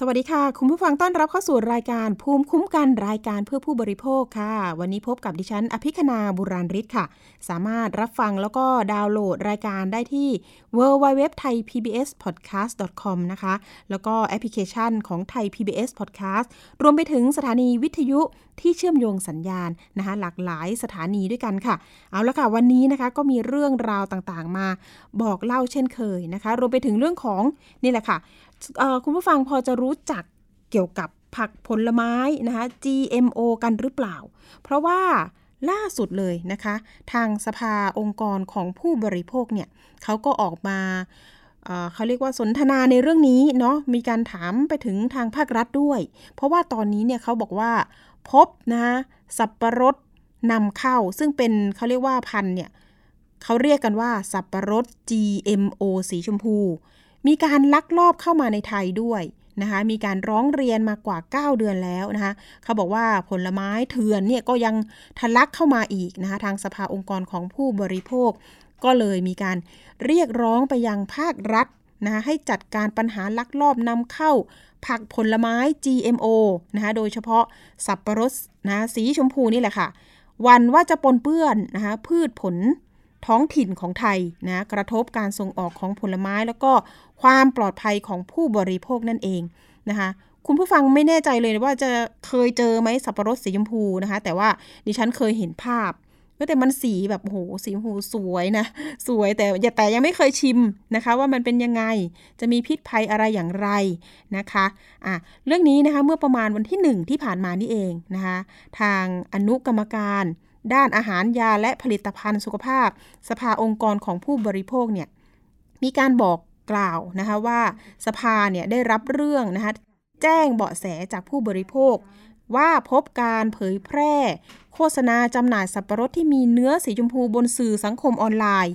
สวัสดีค่ะ คุณผู้ฟังต้อนรับเข้าสู่รายการภูมิคุ้มกันรายการเพื่อผู้บริโภคค่ะ วันนี้พบกับดิฉัน อภิคณาบุราริศค่ะ สามารถรับฟังแล้วก็ดาวน์โหลดรายการได้ที่ w w w t h a i PBS podcast com นะคะ แล้วก็แอปพลิเคชันของไทย PBS podcast รวมไปถึงสถานีวิทยุที่เชื่อมโยงสัญญาณนะคะ หลากหลายสถานีด้วยกันค่ะ เอาละค่ะวันนี้นะคะก็มีเรื่องราวต่างๆ มาบอกเล่าเช่นเคยนะคะ รวมไปถึงเรื่องของนี่แหละค่ะ คุณผู้ฟังพอจะรู้จักเกี่ยวกับผักผลไม้นะคะ GMO กันหรือเปล่า เพราะว่าล่าสุดเลยนะคะ ทางสภาองค์กรของผู้บริโภคเนี่ยเขาก็ออกมาเขาเรียกว่าสนทนาในเรื่องนี้เนาะมีการถามไปถึงทางภาครัฐด้วย เพราะว่าตอนนี้เนี่ยเขาบอกว่าพบนะสับปะรดนำเข้า ซึ่งเป็นเขาเรียกว่าพันเนี่ยเขาเรียกกันว่าสับปะรด GMO สีชมพู มีการลักลอบเข้ามาในไทยด้วยนะคะมีการร้องเรียนมากว่า 9 เดือนแล้วนะคะเขาบอกว่าผลไม้เถื่อนเนี่ยก็ยังทะลักเข้ามาอีกนะคะทางสภาองค์กรของผู้บริโภค ก็เลยมีการเรียกร้องไปยังภาครัฐนะคะให้จัดการปัญหาลักลอบนำเข้า ผักผลไม้ GMO นะคะโดยเฉพาะสับปะรดนะสีชมพูนี่แหละค่ะวันว่าจะปนเปื้อนนะคะพืชผล ท้องถิ่นของไทยนะกระทบการส่งออกของผลไม้ แล้วก็ความปลอดภัยของผู้บริโภคนั่นเองนะคะคุณผู้ฟังไม่แน่ใจเลยว่าจะเคยเจอไหมสับปะรดสีชมพูนะคะ แต่ว่าดิฉันเคยเห็นภาพก็แต่มันสีแบบโอ้โหสีชมพูสวยนะ สวยแต่แต่ยังไม่เคยชิมนะคะ ว่ามันเป็นยังไงจะมีพิษภัยอะไรอย่างไรนะคะอะเรื่องนี้นะคะเมื่อประมาณวันที่ 1 ที่ผ่านมานี่เองนะคะ ทางอนุกรรมการ ด้านอาหารยาและผลิตภัณฑ์สุขภาพ สภาองค์กรของผู้บริโภคเนี่ยมีการบอกกล่าวนะคะว่าสภาเนี่ยได้รับเรื่องนะคะแจ้งเบาะแสจากผู้บริโภค ว่าพบการเผยแพร่ โฆษณาจำหน่ายสับปะรดที่มีเนื้อสีชมพูบนสื่อสังคมออนไลน์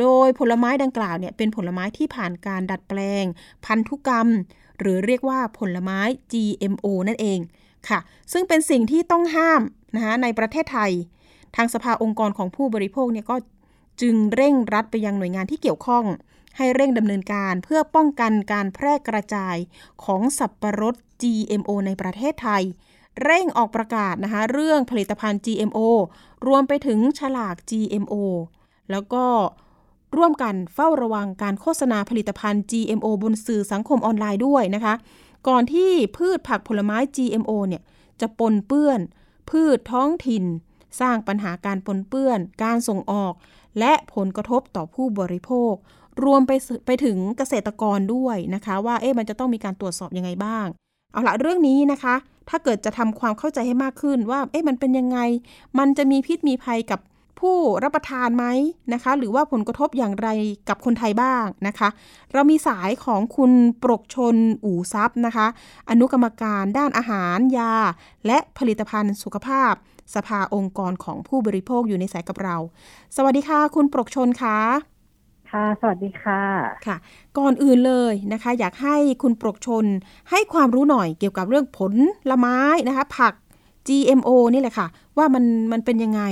โดยผลไม้ดังกล่าวเนี่ยเป็นผลไม้ที่ผ่านการดัดแปลง พันธุกรรม หรือเรียกว่าผลไม้ GMO นั่นเองค่ะ ซึ่งเป็นสิ่งที่ต้องห้ามนะคะในประเทศไทย ทางสภาองค์กรของผู้บริโภคเนี่ยก็จึงเร่งรัดไปยังหน่วยงานที่เกี่ยวข้อง ให้เร่งดำเนินการเพื่อป้องกันการแพร่กระจายของสับปะรด GMO ในประเทศไทย เร่งออกประกาศนะคะเรื่องผลิตภัณฑ์ GMO รวมไปถึงฉลาก GMO แล้วก็ร่วมกันเฝ้าระวังการโฆษณาผลิตภัณฑ์ GMO บนสื่อสังคมออนไลน์ด้วยนะคะ ก่อนที่พืชผักผลไม้ GMO เนี่ยจะปนเปื้อน พืชท้องถิ่น สร้างปัญหาการปนเปื้อน การส่งออก และผลกระทบต่อผู้บริโภค รวมไปไปถึงเกษตรกรด้วยนะคะ ว่าเอ๊ะมันจะต้องมีการตรวจสอบยังไงบ้าง เอาละเรื่องนี้นะคะ ถ้าเกิดจะทำความเข้าใจให้มากขึ้นว่าเอ๊ะมันเป็นยังไง มันจะมีพิษมีภัยกับผู้รับประทานไหมนะคะ หรือว่าผลกระทบอย่างไรกับคนไทยบ้างนะคะ เรามีสายของคุณปรกชนอู่ทรัพย์นะคะ อนุกรรมการด้านอาหารยา และผลิตภัณฑ์สุขภาพ สภาองค์กรของผู้บริโภคอยู่ในสายกับเรา สวัสดีค่ะ คุณปรกชนคะค่ะสวัสดีค่ะค่ะ ก่อนอื่นเลยนะคะ อยากให้คุณปรกชนให้ความรู้หน่อยเกี่ยวกับเรื่องผลละไม้นะคะ ผัก GMO นี่แหละค่ะ ว่ามันมันเป็นยังไง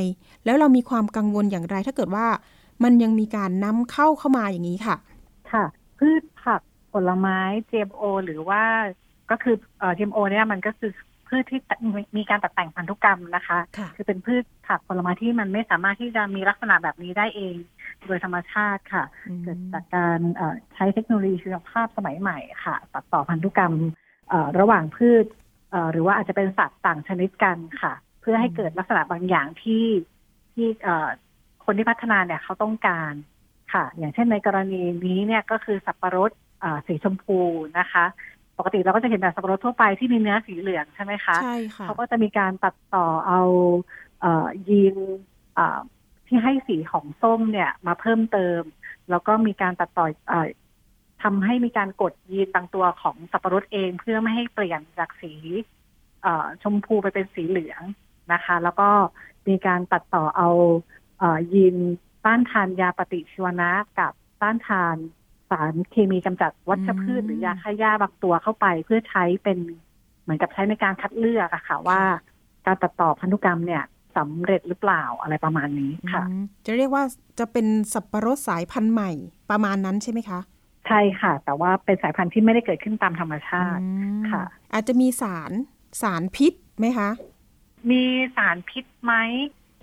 แล้วเรามีความกังวลอย่างไร ถ้าเกิดว่ามันยังมีการนำเข้าเข้ามาอย่างนี้ค่ะ ค่ะ พืชผักผลไม้ GMO หรือว่าก็คือเอ่อ GMO เนี่ยมันก็คือ พืชที่มีการตัดแต่งพันธุกรรมนะคะ คือเป็นพืชผักผลไม้ที่มันไม่สามารถที่จะมีลักษณะแบบนี้ได้เอง โดยธรรมชาติค่ะ เกิดจากการใช้เทคโนโลยีชีวภาพสมัยใหม่ค่ะ ตัดต่อพันธุกรรมระหว่างพืช หรือว่าอาจจะเป็นสัตว์ต่างชนิดกันค่ะ เพื่อให้เกิดลักษณะบางอย่างที่ที่คนที่พัฒนาเนี่ยเขาต้องการค่ะ อย่างเช่นในกรณีนี้เนี่ยก็คือสับปะรดสีชมพูนะคะ ปกติเราก็จะเห็นแบบสับปะรดทั่วไปที่มีเนื้อสีเหลืองใช่ไหมคะใช่ค่ะเขาก็จะมีการตัดต่อเอาเอ่อยีนที่ให้สีของส้มเนี่ยมาเพิ่มเติม แล้วก็มีการตัดต่ออทำให้มีการกดยีนบางตัวของสับปะรดเองเพื่อไม่ให้เปลี่ยนจากสีชมพูไปเป็นสีเหลืองนะคะ แล้วก็มีการตัดต่อเอายีนต้านทานยาปฏิชีวนะกับต้านทาน สารเคมีกำจัดวัชพืชหรือยาฆ่าหญ้าบางตัวเข้าไป เพื่อใช้เป็นเหมือนกับใช้ในการคัดเลือกอะค่ะว่า การตัดต่อพันธุกรรมเนี่ยสำเร็จหรือเปล่าอะไรประมาณนี้ค่ะ จะเรียกว่าจะเป็นสับปะรดสายพันธุ์ใหม่ประมาณนั้นใช่ไหมคะ ใช่ค่ะ แต่ว่าเป็นสายพันธุ์ที่ไม่ได้เกิดขึ้นตามธรรมชาติค่ะ อาจจะมีสารสารพิษไหมคะ มีสารพิษไหม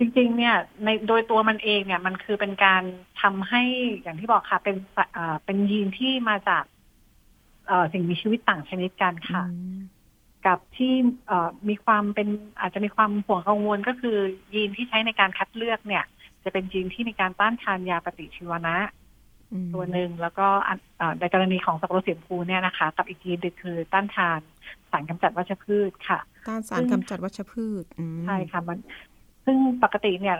จริงๆ เนี่ยในโดยตัวมันเองเนี่ยมันคือเป็นการทำให้อย่างที่บอกค่ะเป็นเป็นยีนที่มาจากสิ่งมีชีวิตต่างชนิดกันค่ะ กับที่มีความเป็นอาจจะมีความห่วงกังวลก็คือ ยีนที่ใช้ในการคัดเลือกเนี่ย จะเป็นยีนที่มีการต้านทานยาปฏิชีวนะ ตัวหนึ่งแล้วก็ในกรณีของสับปะรดสีชมพูเนี่ยนะคะ กับอีกยีนนึงคือต้านทานสารกำจัดวัชพืชค่ะ ต้านสารกำจัดวัชพืชใช่ค่ะ มัน ซึ่งปกติเนี่ย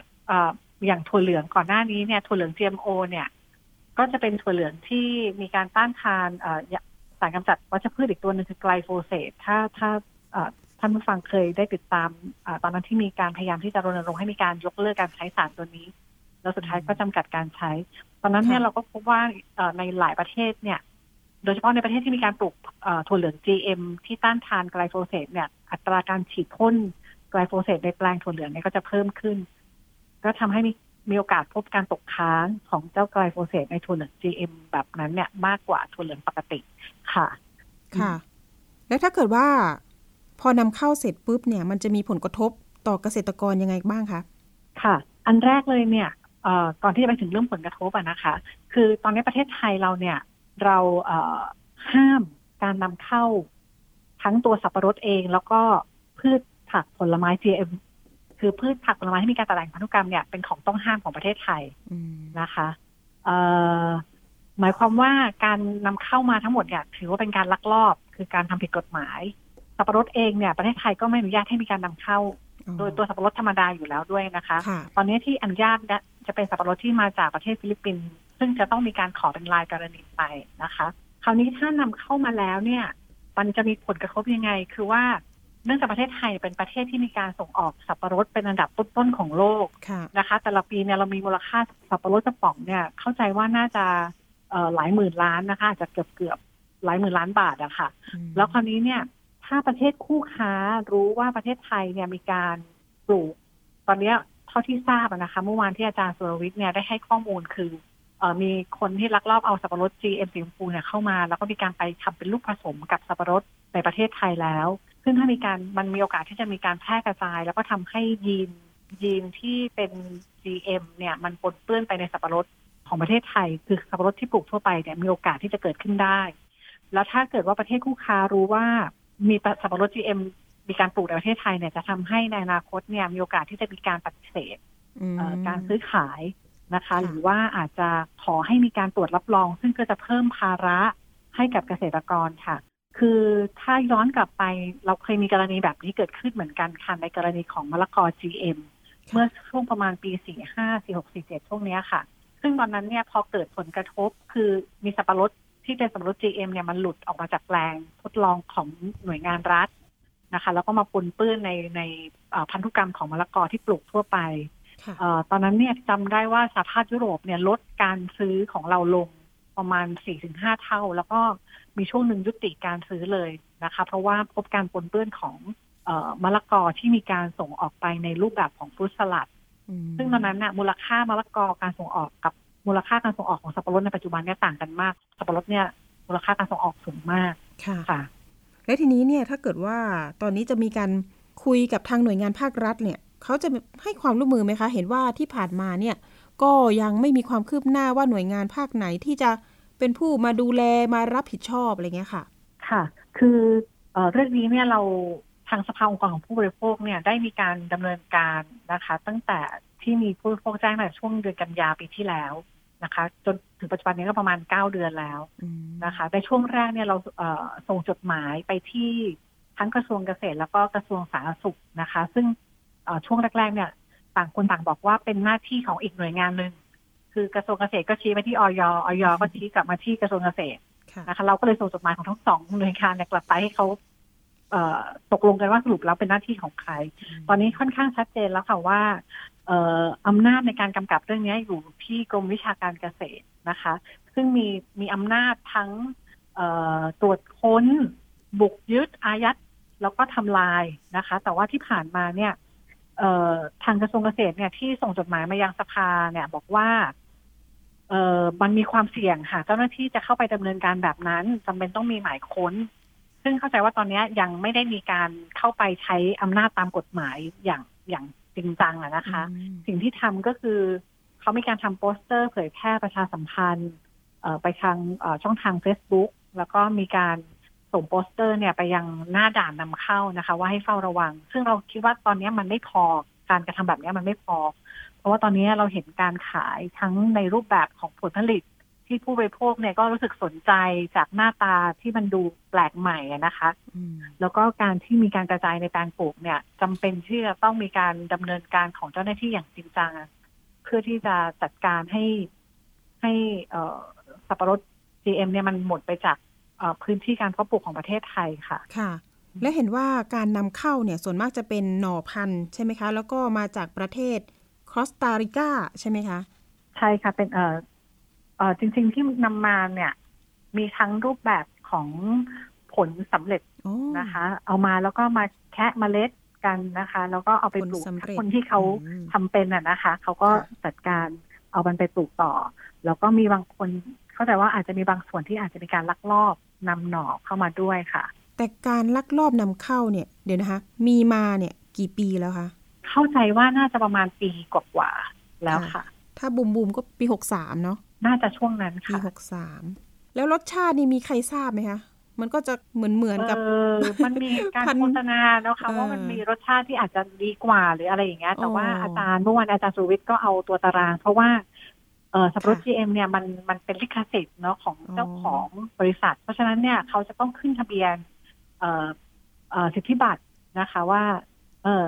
อย่างถั่วเหลืองก่อนหน้านี้เนี่ยถั่วเหลือง GMO เนี่ย ก็จะเป็นถั่วเหลืองที่มีการต้านทานสารกำจัดวัชพืชอีกตัวหนึ่งคือไกลโฟเสตถ้าถ้าท่านผู้ฟังเคยได้ติดตามอตอนนั้นที่มีการพยายามที่จะรณรงค์ให้มีการยกเลิกการใช้สารตัวนี้ แล้วสุดท้ายก็จำกัดการใช้ ตอนนั้นเนี่ยเราก็พบว่าในหลายประเทศเนี่ย โดยเฉพาะในประเทศที่มีการปลูกถั่วเหลือง GM ที่ต้านทานไกลโฟเสตเนี่ย อัตราการฉีดพ่น ไกลโฟเสตในแปลงถั่วเหลืองเนี่ยก็จะเพิ่มขึ้น ก็ทำให้มีมีโอกาสพบการตกค้างของเจ้าไกลโฟเสตในถั่วเหลือง GM แบบนั้นเนี่ยมากกว่าถั่วเหลืองปกติค่ะ ค่ะ แล้วถ้าเกิดว่า พอนำเข้าเสร็จปุ๊บเนี่ย มันจะมีผลกระทบต่อเกษตรกรยังไงบ้างคะค่ะ อันแรกเลยเนี่ยก่อนที่จะไปถึงเรื่องผลกระทบอะนะคะ คือตอนนี้ประเทศไทยเราเนี่ย เราห้ามการนำเข้าทั้งตัวสับปะรดเองแล้วก็พืช ผักผลไม้ GM คือพืชผักผลไม้ที่มีการตลาดพันธุกรรมเนี่ยเป็นของต้องห้ามของประเทศไทยนะคะหมายความว่าการนำเข้ามาทั้งหมดเนี่ยถือว่าเป็นการลักลอบ คือการทำผิดกฎหมาย สับปะรดเองเนี่ยประเทศไทยก็ไม่อนุญาตให้มีการนำเข้า โดยตัวสับปะรดธรรมดาอยู่แล้วด้วยนะคะ ตอนนี้ที่อนุญาตจะเป็นสับปะรดที่มาจากประเทศฟิลิปปินส์ซึ่งจะต้องมีการขอเป็นรายกรณีไปนะคะ คราวนี้ถ้านำเข้ามาแล้วเนี่ย มันจะมีผลกระทบยังไง คือว่า เนื่องจากประเทศไทยเป็นประเทศที่มีการส่งออกสับปะรดเป็นอันดับต้นๆของโลกนะคะ แต่ละปีเนี่ยเรามีมูลค่าสับปะรดกระป๋องเนี่ยเข้าใจว่าน่าจะหลายหมื่นล้านนะคะจะเกือบเกือบหลายหมื่นล้านบาทอะคะ่ะ แล้วคราวนี้เนี่ย ถ้าประเทศคู่ค้ารู้ว่าประเทศไทยเนี่ยมีการปลูก ตอนนี้เท่าที่ทราบนะคะ เมื่อวานที่อาจารย์สุรวิทย์เนี่ยได้ให้ข้อมูลคือเออมีคนที่ลักลอบเอาสับปะรด GM สีชมพูเนี่ยเข้ามา แล้วก็มีการไปทำเป็นลูกผสมกับสับปะรดในประเทศไทยแล้ว ซึ่งถ้ามีการมันมีโอกาสที่จะมีการแพร่กระจาย แล้วก็ทำให้ยีนยีนที่เป็น GM เนี่ย มันปนเปื้อนไปในสับปะรดของประเทศไทย คือสับปะรดที่ปลูกทั่วไปเนี่ยมีโอกาสที่จะเกิดขึ้นได้ แล้วถ้าเกิดว่าประเทศคู่ค้ารู้ว่ามีสับปะรด GM มีการปลูกในประเทศไทยเนี่ยจะทำให้ในอนาคตเนี่ยมีโอกาสที่จะมีการปฏิเสธการซื้อขายนะคะ หรือว่าอาจจะขอให้มีการตรวจรับรอง ซึ่งก็จะเพิ่มภาระให้กับเกษตรกรค่ะ คือถ้าย้อนกลับไปเราเคยมีกรณีแบบนี้เกิดขึ้นเหมือนกันค่ะในกรณีของมะละกอ GM เมื่อช่วงประมาณปี 45 46 47 ช่วงนี้ค่ะ ซึ่งตอนนั้นเนี่ยพอเกิดผลกระทบคือมีสับปะรดที่เป็นสับปะรด GM เนี่ยมันหลุดออกมาจากแปลงทดลองของหน่วยงานรัฐนะคะ แล้วก็มาปนเปื้อนในในพันธุกรรมของมะละกอที่ปลูกทั่วไป ตอนนั้นเนี่ยจำได้ว่าสหภาพยุโรปเนี่ยลดการซื้อของเราลง ประมาณ 4-5 เท่า แล้วก็มีช่วงหนึ่งยุติการซื้อเลยนะคะ เพราะว่าพบการปนเปื้อนของมะละกอที่มีการส่งออกไปในรูปแบบของฟรุตสลัด ซึ่งตอนนั้นน่ะมูลค่ามะละกอการส่งออกกับมูลค่าการส่งออกของสับปะรดในปัจจุบันเนี่ยต่างกันมาก สับปะรดเนี่ยมูลค่าการส่งออกสูงมากค่ะคะและทีนี้เนี่ยถ้าเกิดว่าตอนนี้จะมีการคุยกับทางหน่วยงานภาครัฐเนี่ยเขาจะให้ความร่วมมือไหมคะ เห็นว่าที่ผ่านมาเนี่ยก็ยังไม่มีความคืบหน้าว่าหน่วยงานภาคไหนที่จะ เป็นผู้มาดูแลมารับผิดชอบอะไรเงี้ยค่ะ ค่ะ คือเรื่องนี้เนี่ยเราทางสภาองค์กรของผู้บริโภคเนี่ยได้มีการดำเนินการนะคะ ตั้งแต่ที่มีผู้บริโภคแจ้งในช่วงเดือนกันยาปีที่แล้วนะคะ จนถึงปัจจุบันนี้ก็ประมาณเก้าเดือนแล้วนะคะ ในช่วงแรกเนี่ยเราส่งจดหมายไปที่ทั้งกระทรวงเกษตร แล้วก็กระทรวงสาธารณสุขนะคะ ซึ่งช่วงแรกๆเนี่ย ต่างคนต่างบอกว่าเป็นหน้าที่ของอีกหน่วยงานหนึ่ง คือกระทรวงเกษตรก็ชี้ไปที่ออยออยก็ชี้กลับมาที่กระทรวงเกษตรนะคะเราก็เลยส่งจดหมายของทั้งสองหน่วยงานเนี่ยกลับไปให้เขาตกลงกันว่าสรุปแล้วเป็นหน้าที่ของใคร ตอนนี้ค่อนข้างชัดเจนแล้วค่ะว่าอำนาจในการกำกับเรื่องนี้อยู่ที่กรมวิชาการเกษตรนะคะ ซึ่งมีมีอำนาจทั้งตรวจค้น บุกยึดอายัดแล้วก็ทำลายนะคะ แต่ว่าที่ผ่านมาเนี่ยเอ่อทางกระทรวงเกษตรเนี่ยที่ส่งจดหมายมายังสภาเนี่ยบอกว่าเอ่อ มันมีความเสี่ยงค่ะ เจ้าหน้าที่จะเข้าไปดำเนินการแบบนั้นจำเป็นต้องมีหมายค้น ซึ่งเข้าใจว่าตอนนี้ยังไม่ได้มีการเข้าไปใช้อำนาจตามกฎหมายอย่างอย่างจริงจังอะนะคะ สิ่งที่ทำก็คือ เขามีการทำโปสเตอร์ เผยแพร่ประชาสัมพันธ์ไปทางช่องทาง Facebook แล้วก็มีการส่งโปสเตอร์เนี่ยไปยังหน้าด่านนำเข้านะคะ ว่าให้เฝ้าระวัง ซึ่งเราคิดว่าตอนนี้มันไม่พอการกระทำแบบนี้มันไม่พอ เพราะว่าตอนนี้เราเห็นการขายทั้งในรูปแบบของผลผลิตที่ผู้บริโภคเนี่ยก็รู้สึกสนใจจากหน้าตาที่มันดูแปลกใหม่นะคะ แล้วก็การที่มีการกระจายในแปลงปลูกเนี่ยจำเป็นที่จะต้องมีการดำเนินการของเจ้าหน้าที่อย่างจริงจังเพื่อที่จะจัดการให้ให้สับปะรด GM เนี่ยมันหมดไปจากพื้นที่การเพาะปลูกของประเทศไทยค่ะ ค่ะ และเห็นว่าการนำเข้าเนี่ยส่วนมากจะเป็นหน่อพันธุ์ใช่ไหมคะ แล้วก็มาจากประเทศ คอสตาริกาใช่ไหมคะ ใช่ค่ะเป็นเออเออจริง ๆที่นำมาเนี่ย มีทั้งรูปแบบของผลสำเร็จนะคะ เอามาแล้วก็มาแคะเมล็ดกันนะคะ แล้วก็เอาไปปลูกคนที่เขาทำเป็นอะนะคะ เขาก็จัดการเอามันไปปลูกต่อ แล้วก็มีบางคนเข้าใจว่าอาจจะมีบางส่วนที่อาจจะมีการลักลอบนำหน่อเข้ามาด้วยค่ะ แต่การลักลอบนำเข้าเนี่ย เดี๋ยวนะคะ มีมาเนี่ยกี่ปีแล้วคะ เข้าใจว่าน่าจะประมาณปีกว่าๆแล้วค่ะ ถ้าบูมบูมก็ปีหกสามเนาะน่าจะช่วงนั้นค่ะปีหกสามแล้วรสชาตินี่มีใครทราบไหมคะมันก็จะเหมือนเหมือนกับเออมันมีการโฆษณาเนาะค่ะว่ามันมีรสชาติที่อาจจะดีกว่าหรืออะไรอย่างเงี้ย แต่ว่าอาจารย์เมื่อวานอาจารย์สุวิทย์ก็เอาตัวตาราง เพราะว่าเออสับปะรด GM เนี่ยมันมันเป็นลิขสิทธิ์เนาะของเจ้าของบริษัท เพราะฉะนั้นเนี่ยเขาจะต้องขึ้นทะเบียน เอ่อเอ่อสิทธิบัตรนะคะว่า เออ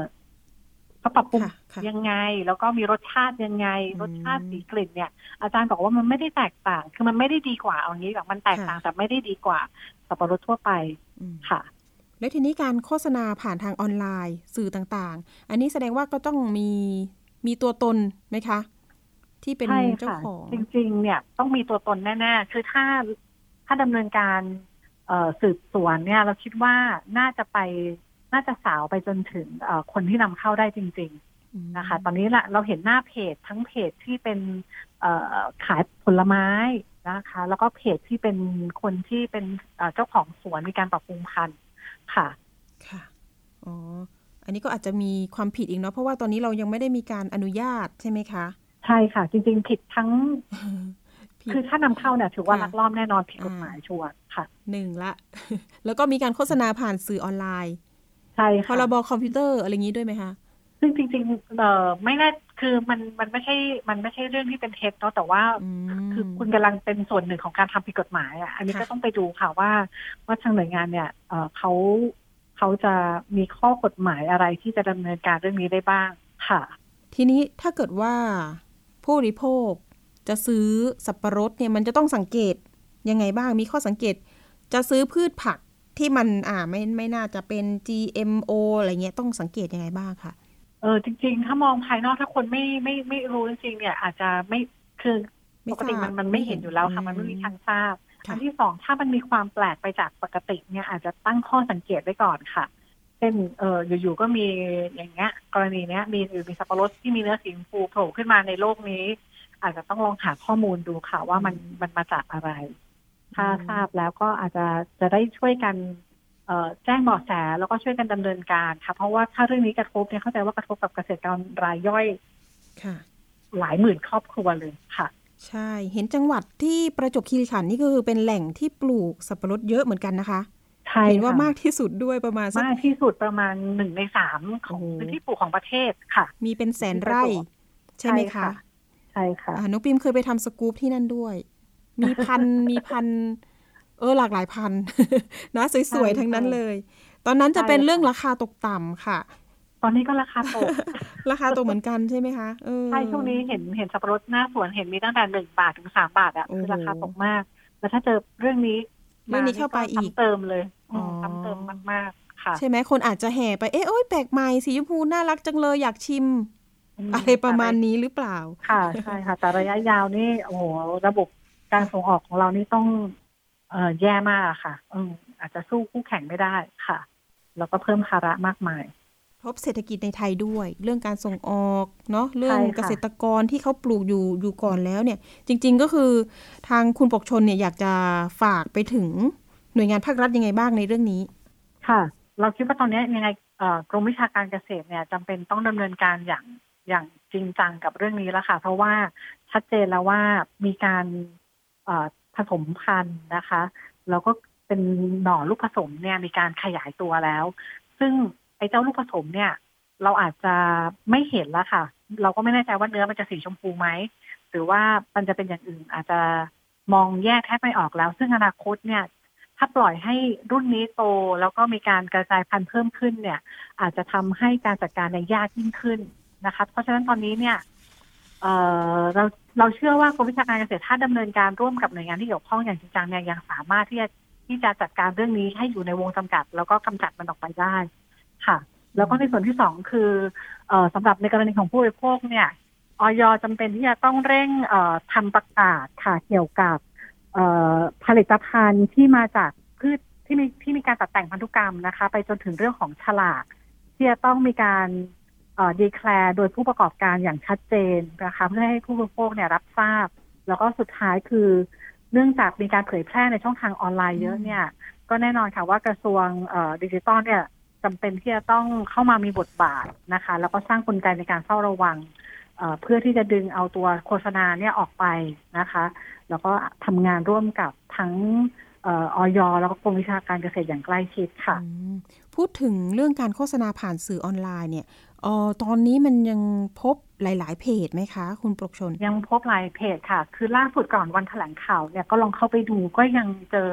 เขาปรับปรุงยังไง แล้วก็มีรสชาติยังไง รสชาติสีกลิ่นเนี่ย อาจารย์บอกว่ามันไม่ได้แตกต่าง คือมันไม่ได้ดีกว่าเอางี้แบบมันแตกต่างแต่ไม่ได้ดีกว่าสับปะรดทั่วไปค่ะ แล้วทีนี้การโฆษณาผ่านทางออนไลน์สื่อต่างๆ อันนี้แสดงว่าก็ต้องมีมีตัวตนไหมคะ ที่เป็นเจ้าของจริง ๆ เนี่ยต้องมีตัวตนแน่ๆคือถ้าถ้าดำเนินการสืบสวนเนี่ย เราคิดว่าน่าจะไป น่าจะสาวไปจนถึงคนที่นำเข้าได้จริง ๆนะคะ ตอนนี้แหละเราเห็นหน้าเพจทั้งเพจที่เป็นขายผลไม้นะคะ แล้วก็เพจที่เป็นคนที่เป็นเจ้าของสวนมีการปรับปรุงพันธุ์ค่ะ ค่ะ อ๋อ อันนี้ก็อาจจะมีความผิดอีกเนาะ เพราะว่าตอนนี้เรายังไม่ได้มีการอนุญาตใช่ไหมคะ ใช่ค่ะ จริง ๆ ผิดทั้ง คือถ้านำเข้าเนี่ยถือว่าลักลอบแน่นอนผิดกฎหมายชัวร์ค่ะ หนึ่งละ แล้วก็มีการโฆษณาผ่านสื่อออนไลน์ใช่ค่ะพรบคอมพิวเตอร์อะไรอย่างนี้ด้วยไหมคะซึ่งจริงๆเออไม่แน่คือมันมันไม่ใช่มันไม่ใช่เรื่องที่เป็นเท็จเนาะแต่ว่าคือคุณกำลังเป็นส่วนหนึ่งของการทำผิดกฎหมายอะอันนี้ก็ต้องไปดูค่ะว่าว่าทางหน่วยงานเนี่ยเออเขาเขาจะมีข้อกฎหมายอะไรที่จะดำเนินการเรื่องนี้ได้บ้างค่ะ ทีนี้ถ้าเกิดว่าผู้บริโภคจะซื้อสับปะรดเนี่ยมันจะต้องสังเกตยังไงบ้างมีข้อสังเกต จะซื้อพืชผัก ที่มันอ่าไม่ไม่น่าจะเป็น GMO อะไรเงี้ยต้องสังเกตยังไงบ้างคะเออจริง ๆ ถ้ามองภายนอกถ้าคนไม่ไม่ไม่รู้จริงๆเนี่ยอาจจะไม่คือปกติมันมันไม่เห็นอยู่แล้วค่ะมันไม่มีทางทราบอันที่สองถ้ามันมีความแปลกไปจากปกติเนี่ยอาจจะตั้งข้อสังเกตไว้ก่อนค่ะช่นเอออยู่ๆก็มีอย่างเงี้ย กรณีเนี้ยมีมีสับปะรดที่มีเนื้อสีชมพูโผล่ขึ้นมาในโลกนี้ อาจจะต้องลองหาข้อมูลดูค่ะว่ามันมันมาจากอะไร ถ้าทราบแล้วก็อาจจะจะได้ช่วยกันแจ้งเบาะแสแล้วก็ช่วยกันดำเนินการค่ะ เพราะว่าถ้าเรื่องนี้กระทบเนี่ยเข้าใจว่ากระทบกับเกษตรกรรายย่อยค่ะ หลายหมื่นครอบครัวเลยค่ะ ใช่ เห็นจังหวัดที่ประจบคีรีขันธ์นี่ก็คือเป็นแหล่งที่ปลูกสับปะรดเยอะเหมือนกันนะคะเห็นว่ามากที่สุดด้วยประมาณมากที่สุดประมาณหนึ่งในสามของพื้นที่ปลูกของประเทศค่ะ มีเป็นแสนไร่ ใช่ไหมคะ ใช่ค่ะน้องปิมเคยไปทำสกู๊ปที่นั่นด้วย มีพันมีพัน เออหลากหลายพันนะสวยๆทั้งนั้นเลย ตอนนั้นจะเป็นเรื่องราคาตกต่ำค่ะ ตอนนี้ก็ราคาตก ราคาตกเหมือนกันใช่ไหมคะใช่ช่วงนี้เห็นเห็นสับปะรดหน้าสวนเห็นมีตั้งแต่หนึ่งบาทถึงสามบาทอะคือราคาตกมาก แล้วถ้าเจอเรื่องนี้เรื่องนี้เข้าไปอีกเติมเลยซ้ำเติมมากๆค่ะ ใช่ไหมคนอาจจะแห่ไปเอ๊ะโอ้ยแปลกใหม่สีชมพูน่ารักจังเลยอยากชิมอะไรประมาณนี้หรือเปล่า ค่ะใช่ค่ะ แต่ระยะยาวนี่โอ้โหระบบ การส่งออกของเรานี่ต้องเอ่อแย่มากค่ะอืมอาจจะสู้คู่แข่งไม่ได้ค่ะ แล้วก็เพิ่มภาระมากมายทบเศรษฐกิจในไทยด้วย เรื่องการส่งออกเนาะเรื่องเกษตรกรที่เขาปลูกอยู่อยู่ก่อนแล้วเนี่ย จริง ๆก็คือทางคุณปกชนเนี่ยอยากจะฝากไปถึงหน่วยงานภาครัฐยังไงบ้างในเรื่องนี้ ค่ะ เราคิดว่าตอนนี้ยังไงกรมวิชาการเกษตรเนี่ยจำเป็นต้องดำเนินการอย่างอย่างจริงจังกับเรื่องนี้แล้วค่ะ เพราะว่าชัดเจนแล้วว่ามีการ ผสมพันธุ์นะคะแล้วก็เป็นหน่อลูกผสมเนี่ยมีการขยายตัวแล้ว ซึ่งไอ้เจ้าลูกผสมเนี่ย เราอาจจะไม่เห็นแล้วค่ะ เราก็ไม่แน่ใจว่าเนื้อมันจะสีชมพูไหมหรือว่ามันจะเป็นอย่างอื่นอาจจะมองแยกแทบไม่ออกแล้ว ซึ่งอนาคตเนี่ย ถ้าปล่อยให้รุ่นนี้โตแล้วก็มีการกระจายพันธุ์เพิ่มขึ้นเนี่ย อาจจะทำให้การจัดการในยากยิ่งขึ้นนะคะ เพราะฉะนั้นตอนนี้เนี่ย เราเราเชื่อว่ากรมวิชาการเกษตรถ้าดำเนินการร่วมกับหน่วยงานที่เกี่ยวข้องอย่างจริงจังเนี่ยยังสามารถที่จะที่จะจัดการเรื่องนี้ให้อยู่ในวงจำกัด แล้วก็กำจัดมันออกไปได้ค่ะ แล้วก็ในส่วนที่สองคือเอสำหรับในกรณีของผู้บริโภคเนี่ยออยจำเป็นที่จะต้องเร่งทำประกาศค่ะเกี่ยวกับผลิตภัณฑ์ที่มาจากพืชที่มีที่มีการตัดแต่งพันธุกรรมนะคะ ไปจนถึงเรื่องของฉลากที่จะต้องมีการ declare โดยผู้ประกอบการอย่างชัดเจนนะคะเพื่อให้ผู้บริโภคเนี่ยรับทราบ แล้วก็สุดท้ายคือ เนื่องจากมีการเผยแพร่ในช่องทางออนไลน์เยอะเนี่ย ก็แน่นอนค่ะว่ากระทรวงดิจิตอลเนี่ยจำเป็นที่จะต้องเข้ามามีบทบาทนะคะ แล้วก็สร้างกลไกในการเฝ้าระวังเพื่อที่จะดึงเอาตัวโฆษณาเนี่ยออกไปนะคะ แล้วก็ทำงานร่วมกับทั้งออยแล้วก็กรมวิชาการเกษตรอย่างใกล้ชิดค่ะ พูดถึงเรื่องการโฆษณาผ่านสื่อออนไลน์เนี่ย ออตอนนี้มันยังพบหลาย ๆ เพจไหมคะ คุณปรกชน ยังพบหลายเพจค่ะ คือล่าสุดก่อนวันแถลงข่าวเนี่ยก็ลองเข้าไปดูก็ยังเจอ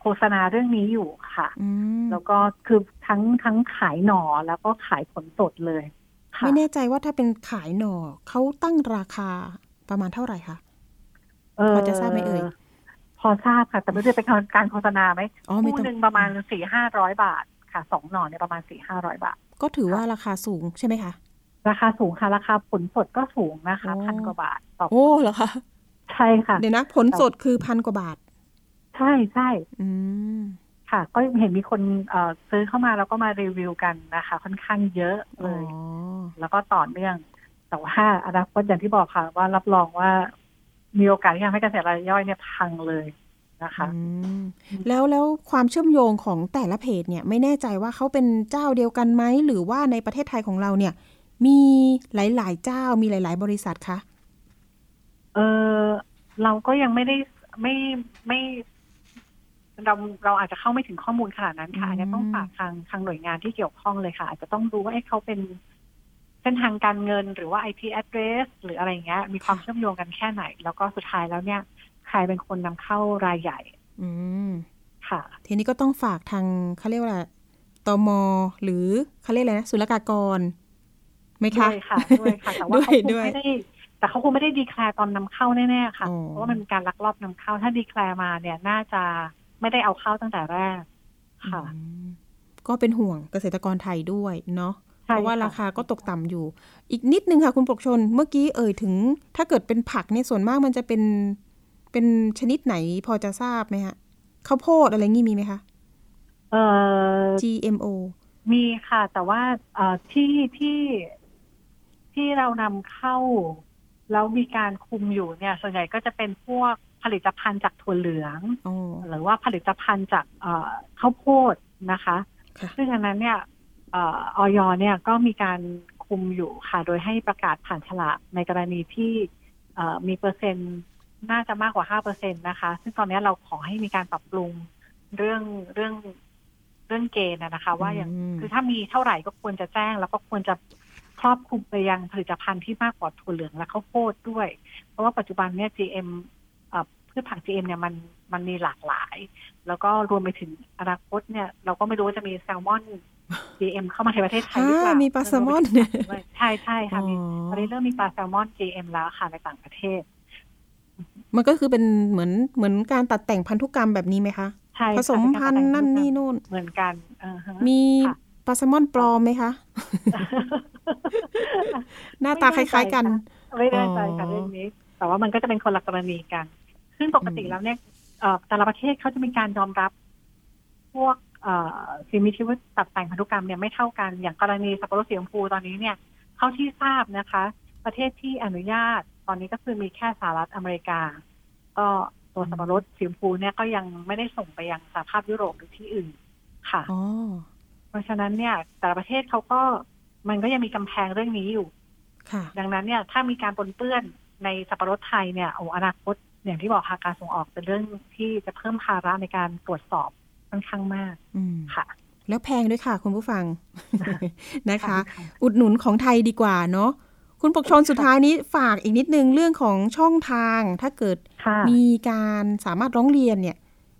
โฆษณาเรื่องนี้อยู่ค่ะ แล้วก็คือทั้งทั้งขายหน่อแล้วก็ขายผลสดเลยไม่แน่ใจว่าถ้าเป็นขายหน่อเขาตั้งราคาประมาณเท่าไหร่คะพอจะทราบไหมเอ่ยพอทราบค่ะ แต่ไม่ได้เป็นการโฆษณาไหมคู่หนึ่งประมาณสี่ห้าร้อยบาทค่ะสองหน่อเนี่ยประมาณสี่ห้าร้อยบาท ก็ถือว่าราคาสูงใช่ไหมคะ ราคาสูงค่ะ ราคาผลสดก็สูงนะคะพันกว่าบาทต่อโอ้เหรอคะใช่ค่ะ เดี๋ยวนะผลสดคือพันกว่าบาท ใช่ใช่อืมค่ะ ก็เห็นมีคนเอ่อซื้อเข้ามาแล้วก็มารีวิวกันนะคะ ค่อนข้างเยอะเลยแล้วก็ต่อเนื่อง แต่ว่าอนาคตอย่างที่บอกค่ะ ว่ารับรองว่ามีโอกาสที่ทำให้เกษตรรายย่อยเนี่ยพังเลย นะคะแล้วแล้วความเชื่อมโยงของแต่ละเพจเนี่ยไม่แน่ใจว่าเขาเป็นเจ้าเดียวกันไหมหรือว่าในประเทศไทยของเราเนี่ย มีหลาย ๆ เจ้ามีหลาย ๆ บริษัทคะเออเราก็ยังไม่ได้ไม่ไม่เราเราอาจจะเข้าไม่ถึงข้อมูลขนาดนั้นค่ะอาจจะต้องฝากทางทางหน่วยงานที่เกี่ยวข้องเลยค่ะ อาจจะต้องดูว่าให้เขาเป็นเส้นทางการเงินหรือว่า IP address หรืออะไรเงี้ย มีความเชื่อมโยงกันแค่ไหน แล้วก็สุดท้ายแล้วเนี่ย ใครเป็นคนนำเข้ารายใหญ่ อืมค่ะ ทีนี้ก็ต้องฝากทางเขาเรียกว่าตมหรือเขาเรียกอะไรนะศุลกากรไหมคะด้วยค่ะด้วยค่ะแต่ว่าเขาคงไม่ได้แต่เขาคงไม่ได้ดีแคลร์ตอนนำเข้าแน่ๆค่ะ เพราะว่ามันเป็นการลักลอบนำเข้า ถ้าดีแคลร์มาเนี่ยน่าจะไม่ได้เอาเข้าตั้งแต่แรกค่ะ ก็เป็นห่วงเกษตรกรไทยด้วยเนาะเพราะว่าราคาก็ตกต่ำอยู่ อีกนิดนึงค่ะ คุณปกชน เมื่อกี้เอ่ยถึง ถ้าเกิดเป็นผักในส่วนมากมันจะเป็น เป็นชนิดไหนพอจะทราบไหมฮะข้าวโพดอะไรงี้มีไหมคะเอ่อ GMO มีค่ะ แต่ว่าเอ่อที่ที่ที่เรานำเข้า แล้วมีการคุมอยู่เนี่ย ส่วนใหญ่ก็จะเป็นพวกผลิตภัณฑ์จากถั่วเหลืองหรือว่าผลิตภัณฑ์จากข้าวโพดนะคะซึ่งอันนั้นเนี่ยออยเนี่ยก็มีการคุมอยู่ค่ะ โดยให้ประกาศผ่านฉลากในกรณีที่มีเปอร์เซ็นต์ น่าจะมากกว่าห้าเปอร์เซ็นตนะคะ ซึ่งตอนนี้เราขอให้มีการปรับปรุงเรื่องเรื่องเรื่องเกณฑ์นะคะ ว่าอย่างคือถ้ามีเท่าไหร่ก็ควรจะแจ้ง แล้วก็ควรจะครอบคลุมไปยังผลิตภัณฑ์ที่มากกว่าถั่วเหลืองและข้าวโพดด้วย เพราะว่าปัจจุบันเนี่ย GM พืชผัก GM เนี่ยมันมันมีหลากหลาย แล้วก็รวมไปถึงอนาคตเนี่ย เราก็ไม่รู้ว่าจะมีแซลมอน GM เข้ามาในประเทศไทยหรือเปล่ามีปลาแซลมอนใช่ใช่ค่ะมีตอนนี้เริ่มมีปลาแซลมอน GM แล้วค่ะในต่างประเทศ มันก็คือเป็นเหมือนเหมือนการตัดแต่งพันธุกรรมแบบนี้ไหมคะใช่ผสมพันธุ์นั่นนี่นู่นเหมือนกันมีปลาแซลมอนปลอมไหมคะ หน้าตาคล้าย ๆ กัน ไม่แน่ใจค่ะเรื่องนี้ แต่ว่ามันก็จะเป็นคนละกรณีกัน ซึ่งปกติแล้วเนี่ยแต่ละประเทศเขาจะมีการยอมรับ พวกสิ่งมีชีวิตตัดแต่งพันธุกรรมเนี่ยไม่เท่ากัน อย่างกรณีสับปะรดสีชมพูตอนนี้เนี่ย เท่าที่ทราบนะคะ ประเทศที่อนุญาตต อนนี้ก็คือมีแค่สหรัฐอเมริกา ก็ตัวสับปะรดสีชมพูเนี่ยก็ยังไม่ได้ส่งไปยังสหภาพยุโรปหรือที่อื่นค่ะเพราะฉะนั้นเนี่ย แต่ประเทศเขาก็มันก็ยังมีกำแพงเรื่องนี้อยู่ดังนั้นเนี่ย ถ้ามีการปนเปื้อนในสับปะรดไทยเนี่ยโอ้อนาคตอย่างที่บอกค่ะการส่งออกเป็นเรื่องที่จะเพิ่มภาระในการตรวจสอบค่อนข้างมากค่ะ แล้วแพงด้วยค่ะ คุณผู้ฟังนะคะ อุดหนุนของไทยดีกว่าเนาะ คุณปกชนสุดท้ายนี้ฝากอีกนิดนึงเรื่องของช่องทาง ถ้าเกิดมีการสามารถร้องเรียนเนี่ย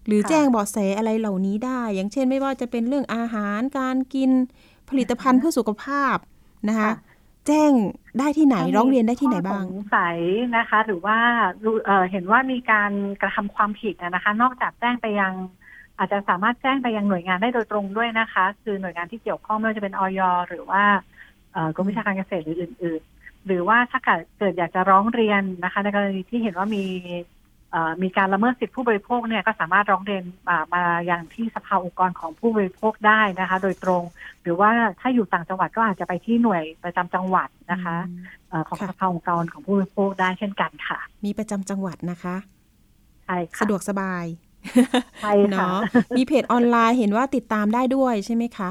หรือแจ้งเบาะแสอะไรเหล่านี้ได้ อย่างเช่นไม่ว่าจะเป็นเรื่องอาหารการกินผลิตภัณฑ์เพื่อสุขภาพนะคะแจ้งได้ที่ไหนร้องเรียนได้ที่ไหนบ้างสงสัยนะคะ หรือว่าเห็นว่ามีการกระทำความผิดนะคะ นอกจากแจ้งไปยังอาจจะสามารถแจ้งไปยังหน่วยงานได้โดยตรงด้วยนะคะ คือหน่วยงานที่เกี่ยวข้องไม่ว่าจะเป็นออยหรือว่ากรมวิชาการเกษตรหรืออื่นๆ หรือว่าถ้าเกิดอยากจะร้องเรียนนะคะ ในกรณีที่เห็นว่ามีมีการละเมิดสิทธิผู้บริโภคเนี่ยก็สามารถร้องเรียนมาอย่างที่สภาองค์กรของผู้บริโภคได้นะคะ โดยตรง หรือว่าถ้าอยู่ต่างจังหวัดก็อาจจะไปที่หน่วยประจำจังหวัดนะคะของสภาองค์กรของผู้บริโภคได้เช่นกันค่ะ มีประจำจังหวัดนะคะใช่ค่ะสะดวกสบายใช่เนาะมีเพจออนไลน์เห็นว่าติดตามได้ด้วยใช่ไหมคะ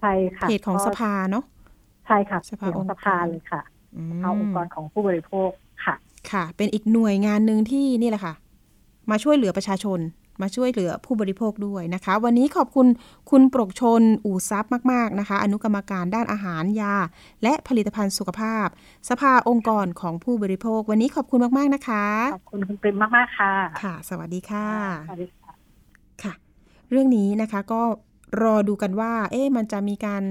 ใช่ค่ะเพจของสภาเนาะใช่ค่ะสภาองค์สภาเลยค่ะ สภาองค์กรของผู้บริโภคค่ะ ค่ะ เป็นอีกหน่วยงานหนึ่งที่นี่แหละค่ะ มาช่วยเหลือประชาชน มาช่วยเหลือผู้บริโภคด้วยนะคะ วันนี้ขอบคุณคุณปรกชน อู่ซับมาก ๆ นะคะ อนุกรรมการด้านอาหารยา และผลิตภัณฑ์สุขภาพ สภาองค์กรของผู้บริโภค วันนี้ขอบคุณมาก ๆ นะคะ ขอบคุณคุณปริมมาก ๆ ค่ะ ค่ะ สวัสดีค่ะสวัสดีค่ะ ค่ะ เรื่องนี้นะคะก็รอดูกันว่า เอ๊ะมันจะมีการ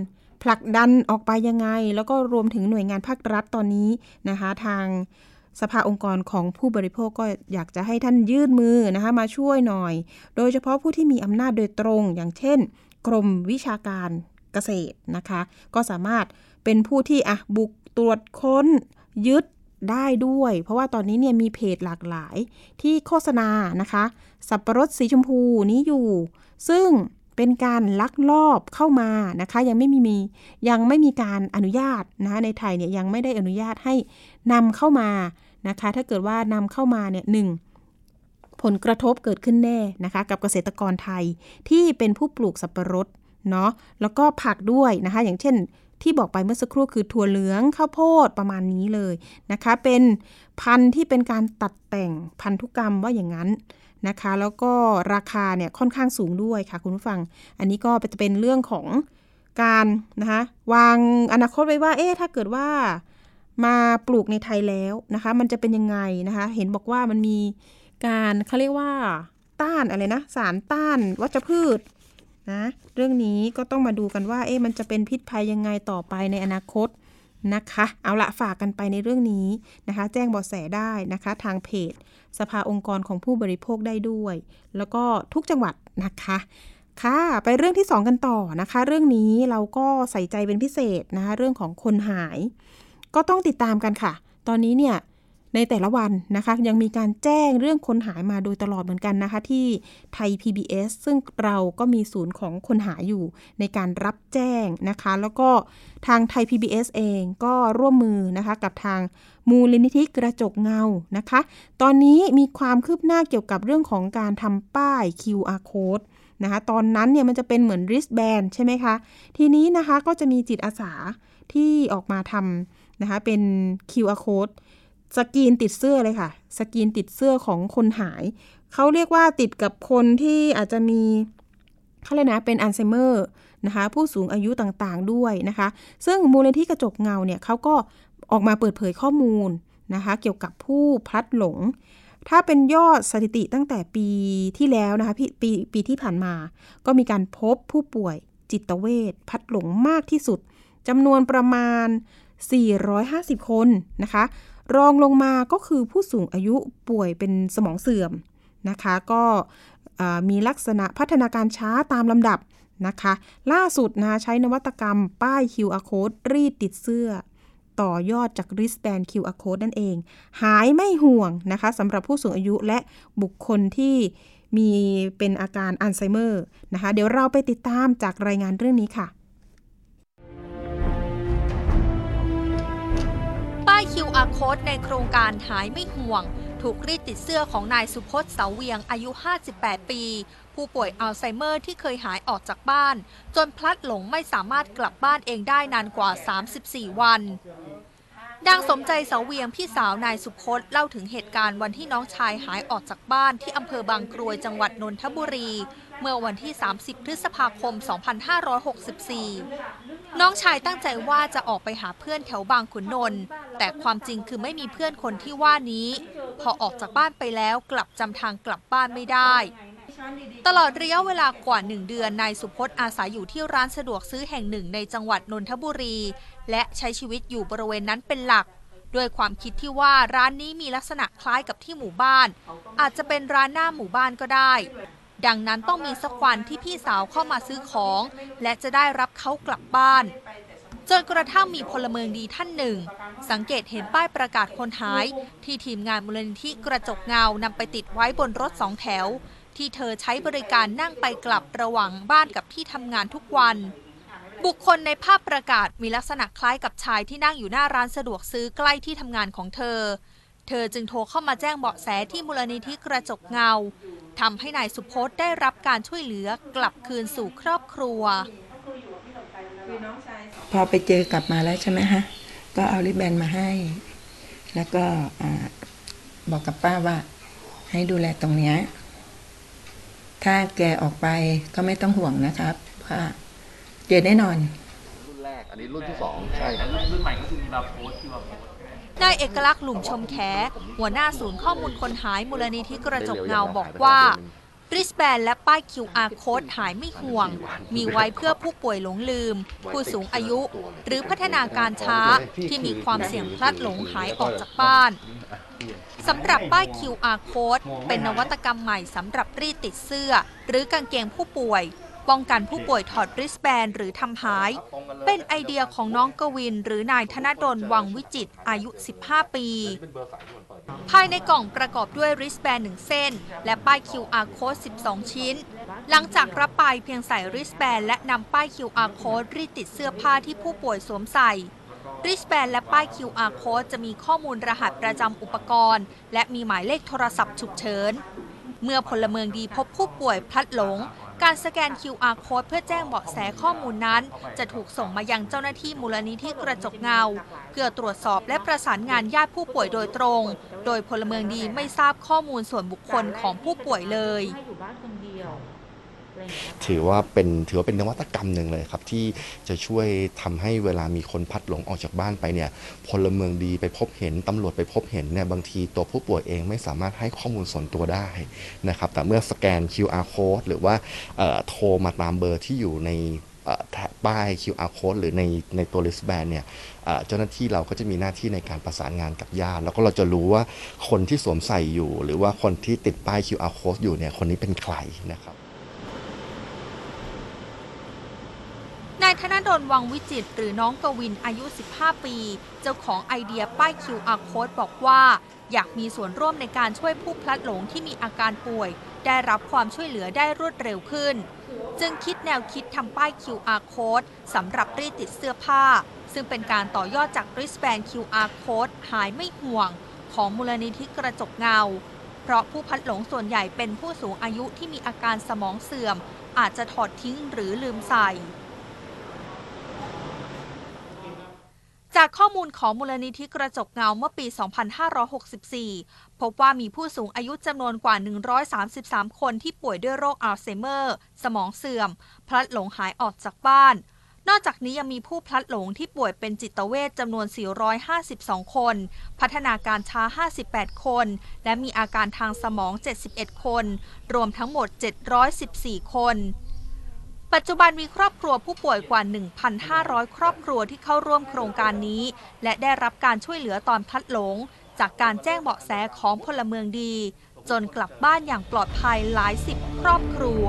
ผลักดันออกไปยังไง แล้วก็รวมถึงหน่วยงานภาครัฐตอนนี้นะคะ ทางสภาองค์กรของผู้บริโภคก็อยากจะให้ท่านยื่นมือนะคะมาช่วยหน่อย โดยเฉพาะผู้ที่มีอำนาจโดยตรง อย่างเช่น กรมวิชาการเกษตรนะคะ ก็สามารถเป็นผู้ที่อะบุกตรวจค้นยึดได้ด้วย เพราะว่าตอนนี้เนี่ยมีเพจหลากหลายที่โฆษณานะคะ สับประรดสีชมพูนี้อยู่ ซึ่ง เป็นการลักลอบเข้ามานะคะ ยังไม่มีมียังไม่มีการอนุญาตนะคะในไทยเนี่ยยังไม่ได้อนุญาตให้นำเข้ามานะคะ ถ้าเกิดว่านำเข้ามาเนี่ยหนึ่งผลกระทบเกิดขึ้นแน่นะคะ กับเกษตรกรไทยที่เป็นผู้ปลูกสับปะรดเนาะแล้วก็ผักด้วยนะคะ อย่างเช่นที่บอกไปเมื่อสักครู่คือถั่วเหลืองข้าวโพดประมาณนี้เลยนะคะ เป็นพันธุ์ที่เป็นการตัดแต่งพันธุกรรมว่าอย่างนั้น นะคะ แล้วก็ราคาเนี่ยค่อนข้างสูงด้วยค่ะคุณผู้ฟัง อันนี้ก็จะเป็นเรื่องของการนะคะวางอนาคตไว้ว่า เอ๊ะถ้าเกิดว่ามาปลูกในไทยแล้วนะคะ มันจะเป็นยังไงนะคะ เห็นบอกว่ามันมีการเขาเรียกว่าต้านอะไรนะสารต้านวัชพืชนะเรื่องนี้ก็ต้องมาดูกันว่าเอ๊ะมันจะเป็นพิษภัยยังไงต่อไปในอนาคต นะคะ เอาละฝากกันไปในเรื่องนี้นะคะ แจ้งเบาะแสได้นะคะ ทางเพจ สภาองค์กรของผู้บริโภคได้ด้วย แล้วก็ทุกจังหวัดนะคะค่ะไปเรื่องที่ 2 กันต่อนะคะ เรื่องนี้เราก็ใส่ใจเป็นพิเศษนะคะ เรื่องของคนหาย ก็ต้องติดตามกันค่ะ ตอนนี้เนี่ย ในแต่ละวันนะคะ ยังมีการแจ้งเรื่องคนหายมาโดยตลอดเหมือนกันนะคะ ที่ไทย PBS ซึ่งเราก็มีศูนย์ของคนหายอยู่ในการรับแจ้งนะคะ แล้วก็ทางไทย PBS เองก็ร่วมมือนะคะกับทางมูลนิธิกระจกเงานะคะ ตอนนี้มีความคืบหน้าเกี่ยวกับเรื่องของการทำป้าย QR code นะคะตอนนั้นเนี่ยมันจะเป็นเหมือน wristband ใช่ไหมคะ ทีนี้นะคะก็จะมีจิตอาสาที่ออกมาทำนะคะเป็น QR code สกีนติดเสื้อเลยค่ะ สกีนติดเสื้อของคนหาย เขาเรียกว่าติดกับคนที่อาจจะมีเขาเลยกนะเป็นอัลไซเมอร์นะคะผู้สูงอายุต่างๆด้วยนะคะ ซึ่งมูลนิธิกระจกเงาเนี่ยเขาก็ออกมาเปิดเผยข้อมูลนะคะเกี่ยวกับผู้พลัดหลง ถ้าเป็นยอดสถิติตั้งแต่ปีที่แล้วนะคะปปีปีที่ผ่านมา ก็มีการพบผู้ป่วยจิตเวชพัดหลงมากที่สุดจำนวนประมาณ 450 คนนะคะ รองลงมาก็คือผู้สูงอายุป่วยเป็นสมองเสื่อมนะคะ ก็มีลักษณะพัฒนาการช้าตามลำดับนะคะ ล่าสุดนะใช้นวัตกรรมป้าย QR code รีดติดเสื้อ ต่อยอดจาก wristband QR code นั่นเอง หายไม่ห่วงนะคะสำหรับผู้สูงอายุและบุคคลที่มีเป็นอาการอัลไซเมอร์นะคะ เดี๋ยวเราไปติดตามจากรายงานเรื่องนี้ค่ะ QR code ในโครงการหายไม่ห่วง ถูกรีดติดเสื้อของนายสุพจน์เสาเวียงอายุ 58 ปี ผู้ป่วยอัลไซเมอร์ที่เคยหายออกจากบ้าน จนพลัดหลงไม่สามารถกลับบ้านเองได้นานกว่า 34 วันดังสมใจเสาเวียงพี่สาวนายสุพจน์เล่าถึงเหตุการณ์วันที่น้องชายหายออกจากบ้านที่อำเภอบางกรวยจังหวัดนนทบุรี เมื่อวันที่ 30 พฤษภาคม 2564 น้องชายตั้งใจว่าจะออกไปหาเพื่อนแถวบางขุนนนท์แต่ความจริงคือไม่มีเพื่อนคนที่ว่านี้ พอออกจากบ้านไปแล้วกลับจำทางกลับบ้านไม่ได้ ตลอดระยะเวลากว่าหนึ่งเดือนนายสุพจน์อาศัยอยู่ที่ร้านสะดวกซื้อแห่งหนึ่งในจังหวัดนนทบุรี และใช้ชีวิตอยู่บริเวณนั้นเป็นหลักด้วยความคิดที่ว่าร้านนี้มีลักษณะคล้ายกับที่หมู่บ้าน อาจจะเป็นร้านหน้าหมู่บ้านก็ได้ ดังนั้นต้องมีสักวันที่พี่สาวเข้ามาซื้อของ และจะได้รับเขากลับบ้าน จนกระทั่งมีพลเมืองดีท่านหนึ่ง สังเกตเห็นป้ายประกาศคนหาย ที่ทีมงานมูลนิธิกระจกเงานำไปติดไว้บนรถสองแถว ที่เธอใช้บริการนั่งไปกลับระหว่างบ้านกับที่ทำงานทุกวันบุคคลในภาพประกาศมีลักษณะคล้ายกับชายที่นั่งอยู่หน้าร้านสะดวกซื้อใกล้ที่ทำงานของเธอ เธอจึงโทรเข้ามาแจ้งเบาะแสที่มูลนิธิกระจกเงาทำให้นายสุพจน์ได้รับการช่วยเหลือกลับคืนสู่ครอบครัว พอไปเจอกลับมาแล้วใช่ไหมฮะ ก็เอาริบแบนมาให้ แล้วก็บอกกับป้าว่า ให้ดูแลตรงเนี้ยถ้าแกออกไปก็ไม่ต้องห่วงนะครับว่าเจอแน่นอน รุ่นแรก อันนี้รุ่นที่สองใช่ครับรุ่นใหม่ก็คือมีมาโพสที่มาโพส นายเอกลักษณ์หลุมชมแขหัวหน้าศูนย์ข้อมูลคนหายมูลนิธิกระจกเงาบอกว่าริสแบนและป้าย QR code หายไม่ห่วง มีไว้เพื่อผู้ป่วยหลงลืม ผู้สูงอายุ หรือพัฒนาการช้าที่มีความเสี่ยงพลัดหลงหายออกจากบ้านสำหรับป้าย QR code เป็นนวัตกรรมใหม่สำหรับรีดติดเสื้อ หรือกางเกงผู้ป่วย ป้องกันผู้ป่วยถอดริสแบนหรือทำหาย เป็นไอเดียของน้องกวิน หรือนายธนดลวังวิจิตอายุ 15 ปี ภายในกล่องประกอบด้วยริสแบนหนึ่งเส้น และป้าย QR code 12 ชิ้น หลังจากรับไปเพียงใส่ริสแบนและนำป้าย QR code รีดติดเสื้อผ้าที่ผู้ป่วยสวมใส่ริชแบนและป้าย QR code จะมีข้อมูลรหัสประจำอุปกรณ์ และมีหมายเลขโทรศัพท์ฉุกเฉิน เมื่อพลเมืองดีพบผู้ป่วยพลัดหลง การสแกน QR code เพื่อแจ้งเบาะแสข้อมูลนั้น จะถูกส่งมายังเจ้าหน้าที่มูลนิธิกระจกเงา เพื่อตรวจสอบและประสานงานญาติผู้ป่วยโดยตรง โดยพลเมืองดีไม่ทราบข้อมูลส่วนบุคคลของผู้ป่วยเลย ถือว่าเป็นถือว่าเป็นนวัตกรรมหนึ่งเลยครับที่จะช่วยทำให้เวลามีคนพัดหลงออกจากบ้านไปเนี่ยพลเมืองดีไปพบเห็นตำรวจไปพบเห็นเนี่ยบางทีตัวผู้ป่วยเองไม่สามารถให้ข้อมูลส่วนตัวได้นะครับแต่เมื่อสแกน QR code หรือว่าโทรมาตามเบอร์ที่อยู่ในแท็ป้าย QR code หรือในในตัว wristband เนี่ยเจ้าหน้าที่เราก็จะมีหน้าที่ในการประสานงานกับญาติแล้วก็เราจะรู้ว่าคนที่สวมใส่อยู่ หรือว่าคนที่ติดป้าย QR code อยู่เนี่ยคนนี้เป็นใครนะครับ นายธนดลวังวิจิตหรือน้องกวินอายุ 15 ปี เจ้าของไอเดียป้าย QR code บอกว่า อยากมีส่วนร่วมในการช่วยผู้พลัดหลงที่มีอาการป่วย ได้รับความช่วยเหลือได้รวดเร็วขึ้น จึงคิดแนวคิดทำป้าย QR code สำหรับรีดติดเสื้อผ้า ซึ่งเป็นการต่อยอดจากริสแบน QR code หายไม่ห่วง ของมูลนิธิกระจกเงา เพราะผู้พัดหลงส่วนใหญ่เป็นผู้สูงอายุที่มีอาการสมองเสื่อม อาจจะถอดทิ้งหรือลืมใส่ จากข้อมูลของมูลนิธิกระจกเงาเมื่อปี 2564 พบว่ามีผู้สูงอายุจำนวนกว่า 133 คนที่ป่วยด้วยโรคอัลไซเมอร์ สมองเสื่อม พลัดหลงหายออกจากบ้าน นอกจากนี้ยังมีผู้พลัดหลงที่ป่วยเป็นจิตเวชจำนวน 452 คน พัฒนาการช้า 58 คน และมีอาการทางสมอง 71 คน รวมทั้งหมด 714 คน ปัจจุบันมีครอบครัวผู้ป่วยกว่า 1,500 ครอบครัวที่เข้าร่วมโครงการนี้ และได้รับการช่วยเหลือตอนพลัดหลง จากการแจ้งเบาะแสของพลเมืองดี จนกลับบ้านอย่างปลอดภัยหลายสิบครอบครัว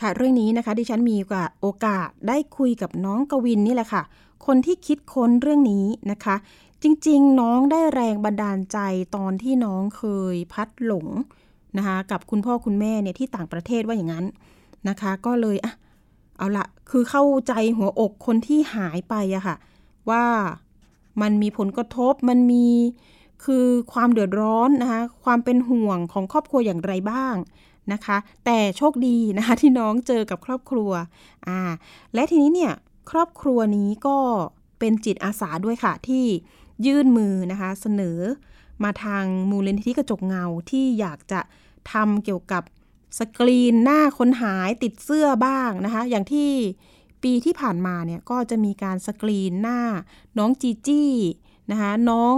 ค่ะเรื่องนี้นะคะดิฉันมีโอกาสได้คุยกับน้องกวินนี่แหละค่ะ คนที่คิดค้นเรื่องนี้นะคะ จริงๆ น้องได้แรงบันดาลใจตอนที่น้องเคยพัดหลง นะคะกับคุณพ่อคุณแม่เนี่ยที่ต่างประเทศว่าอย่างนั้นนะคะ ก็เลยอะเอาละคือเข้าใจหัวอกคนที่หายไปอะค่ะ ว่ามันมีผลกระทบมันมีคือความเดือดร้อนนะคะ ความเป็นห่วงของครอบครัวอย่างไรบ้างนะคะ แต่โชคดีนะคะที่น้องเจอกับครอบครัวอ่าและทีนี้เนี่ยครอบครัวนี้ก็เป็นจิตอาสาด้วยค่ะที่ยื่นมือนะคะ เสนอ มาทางมูลนิธิกระจกเงาที่อยากจะทำเกี่ยวกับสกรีนหน้าคนหายติดเสื้อบ้างนะคะ อย่างที่ปีที่ผ่านมาเนี่ยก็จะมีการสกรีนหน้าน้องจีจี้นะคะน้อง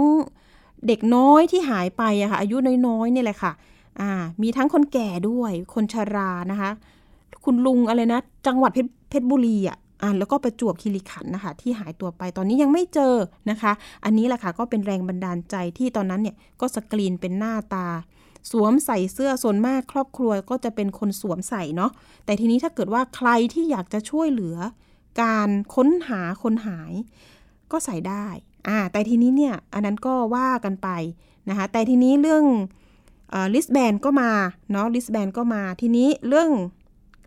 เด็กน้อยที่หายไปอะค่ะอายุน้อยๆเนี่ยแหละค่ะอ่ามีทั้งคนแก่ด้วยคนชรานะคะ คุณลุงอะไรนะ จังหวัดเพชรบุรีอะ อ่าแล้วก็ประจวบคีรีขันนะคะที่หายตัวไปตอนนี้ยังไม่เจอนะคะ อันนี้แหละค่ะก็เป็นแรงบันดาลใจที่ตอนนั้นเนี่ยก็สกรีนเป็นหน้าตา สวมใส่เสื้อส่วนมากครอบครัวก็จะเป็นคนสวมใส่เนาะแต่ทีนี้ถ้าเกิดว่าใครที่อยากจะช่วยเหลือ การค้นหาคนหายก็ใส่ได้อ่าแต่ทีนี้เนี่ยอันนั้นก็ว่ากันไปนะคะแต่ทีนี้เรื่องwristband ก็มาเนาะ wristband ก็มาทีนี้เรื่อง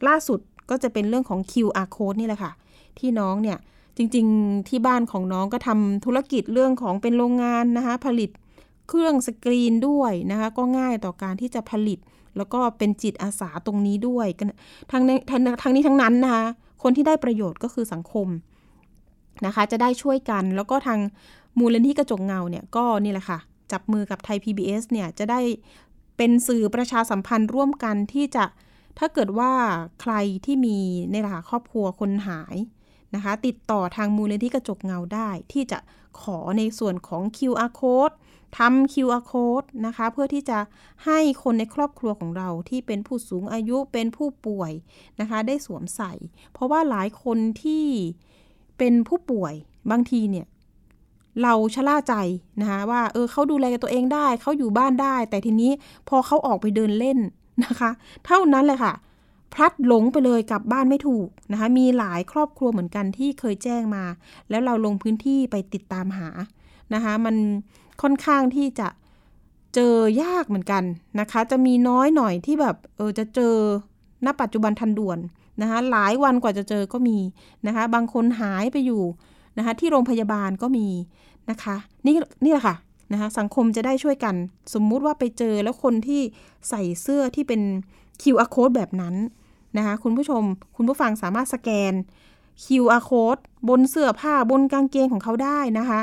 ล่าสุดก็จะเป็นเรื่องของ QR code นี่แหละค่ะ ที่น้องเนี่ยจริงๆ ที่บ้านของน้องก็ทำธุรกิจเรื่องของเป็นโรงงานนะคะผลิตเครื่องสกรีนด้วยนะคะก็ง่ายต่อการที่จะผลิต แล้วก็เป็นจิตอาสาตรงนี้ด้วยทั้งทั้งนี้ทั้งนั้นนะคะคนที่ได้ประโยชน์ก็คือสังคมนะคะจะได้ช่วยกันแล้วก็ทางมูลนิธิกระจกเงาเนี่ยก็นี่แหละค่ะ จับมือกับไทย PBS เนี่ยจะได้เป็นสื่อประชาสัมพันธ์ร่วมกันที่จะถ้าเกิดว่าใครที่มีในหลาครอบครัวคนหาย นะคะ ติดต่อทางมูลนิธิกระจกเงาได้ ที่จะขอในส่วนของ QR code ทำ QR code นะคะ เพื่อที่จะให้คนในครอบครัวของเราที่เป็นผู้สูงอายุเป็นผู้ป่วยนะคะ ได้สวมใส่ เพราะว่าหลายคนที่เป็นผู้ป่วยบางทีเนี่ยเราชะล่าใจนะคะว่าเออเขาดูแลตัวเองได้เขาอยู่บ้านได้ แต่ทีนี้พอเขาออกไปเดินเล่นนะคะ เท่านั้นเลยค่ะ พลัดหลงไปเลยกลับบ้านไม่ถูกนะคะ มีหลายครอบครัวเหมือนกันที่เคยแจ้งมา แล้วเราลงพื้นที่ไปติดตามหานะคะ มันค่อนข้างที่จะเจอยากเหมือนกันนะคะ จะมีน้อยหน่อยที่แบบเออจะเจอณปัจจุบันทันด่วนนะคะหลายวันกว่าจะเจอก็มีนะคะ บางคนหายไปอยู่นะคะ ที่โรงพยาบาลก็มีนะคะ นี่นี่แหละค่ะนะคะสังคมจะได้ช่วยกัน สมมุติว่าไปเจอแล้วคนที่ใส่เสื้อที่เป็น QR code แบบนั้น นะคะคุณผู้ชมคุณผู้ฟังสามารถสแกน QR code บนเสื้อผ้าบนกางเกงของเขาได้นะคะ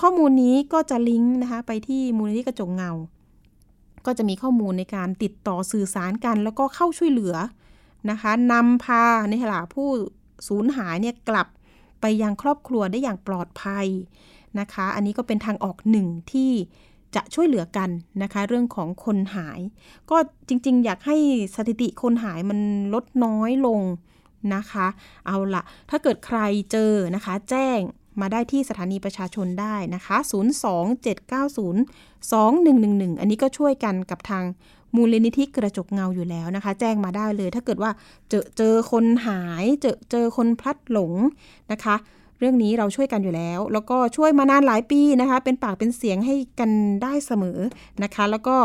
ข้อมูลนี้ก็จะลิงก์นะคะไปที่มูลนิธิกระจกเงา ก็จะมีข้อมูลในการติดต่อสื่อสารกัน แล้วก็เข้าช่วยเหลือนะคะนำพาในหลาผู้สูญหายเนี่ยกลับไปยังครอบครัวได้อย่างปลอดภัยนะคะ อันนี้ก็เป็นทางออกหนึ่งที่ จะช่วยเหลือกันนะคะ เรื่องของคนหาย ก็จริง ๆ อยากให้สถิติคนหายมันลดน้อยลงนะคะ เอาละถ้าเกิดใครเจอนะคะ แจ้งมาได้ที่สถานีประชาชนได้นะคะ 027902111 อันนี้ก็ช่วยกันกับทางมูลนิธิกระจกเงาอยู่แล้วนะคะ แจ้งมาได้เลย ถ้าเกิดว่าเจอเจอคนหาย เจอเจอคนพลัดหลงนะคะ รื่องนี้เราช่วยกันอยู่แล้ว แล้วก็ช่วยมานานหลายปีนะคะ เป็นปากเป็นเสียงให้กันได้เสมอนะคะ แล้วก็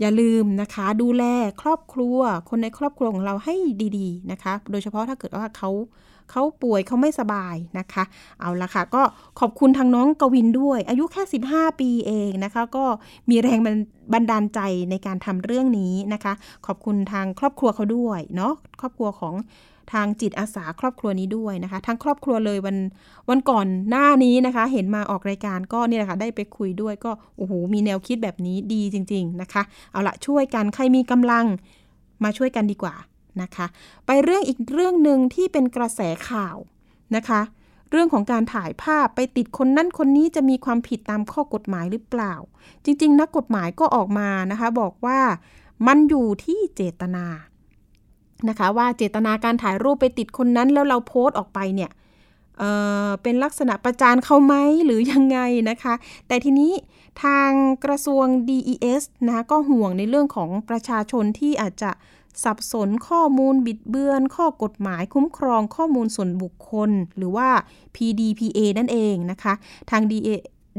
อย่าลืมนะคะ ดูแลครอบครัว คนในครอบครัวของเราให้ดีๆนะคะ โดยเฉพาะถ้าเกิดว่าเขาเขาป่วยเขาไม่สบายนะคะ เอาละค่ะ ก็ขอบคุณทางน้องกวินด้วย อายุแค่ 15 ปีเองนะคะ ก็มีแรงบันดาลใจในการทำเรื่องนี้นะคะ ขอบคุณทางครอบครัวเขาด้วยเนาะครอบครัวของ ทางจิตอาสาครอบครัวนี้ด้วยนะคะ ทั้งครอบครัวเลยวันวันก่อนหน้านี้นะคะ เห็นมาออกรายการก็นี่แหละค่ะได้ไปคุยด้วยก็โอ้โหมีแนวคิดแบบนี้ดีจริง ๆนะคะ เอาละช่วยกันใครมีกำลังมาช่วยกันดีกว่านะคะ ไปเรื่องอีกเรื่องหนึ่งที่เป็นกระแสข่าวนะคะ เรื่องของการถ่ายภาพไปติดคนนั้นคนนี้จะมีความผิดตามข้อกฎหมายหรือเปล่า จริง ๆ นักกฎหมายก็ออกมานะคะ บอกว่ามันอยู่ที่เจตนา นะคะ ว่าเจตนาการถ่ายรูปไปติดคนนั้นแล้วเราโพสต์ออกไปเนี่ยเเป็นลักษณะประจานเขาไหมหรือยังไงนะคะ แต่ทีนี้ทางกระทรวง DES นะคะก็ห่วงในเรื่องของประชาชนที่อาจจะสับสนข้อมูลบิดเบือน ข้อกฎหมายคุ้มครองข้อมูลส่วนบุคคล หรือว่า PDPA นั่นเองนะคะ ทาง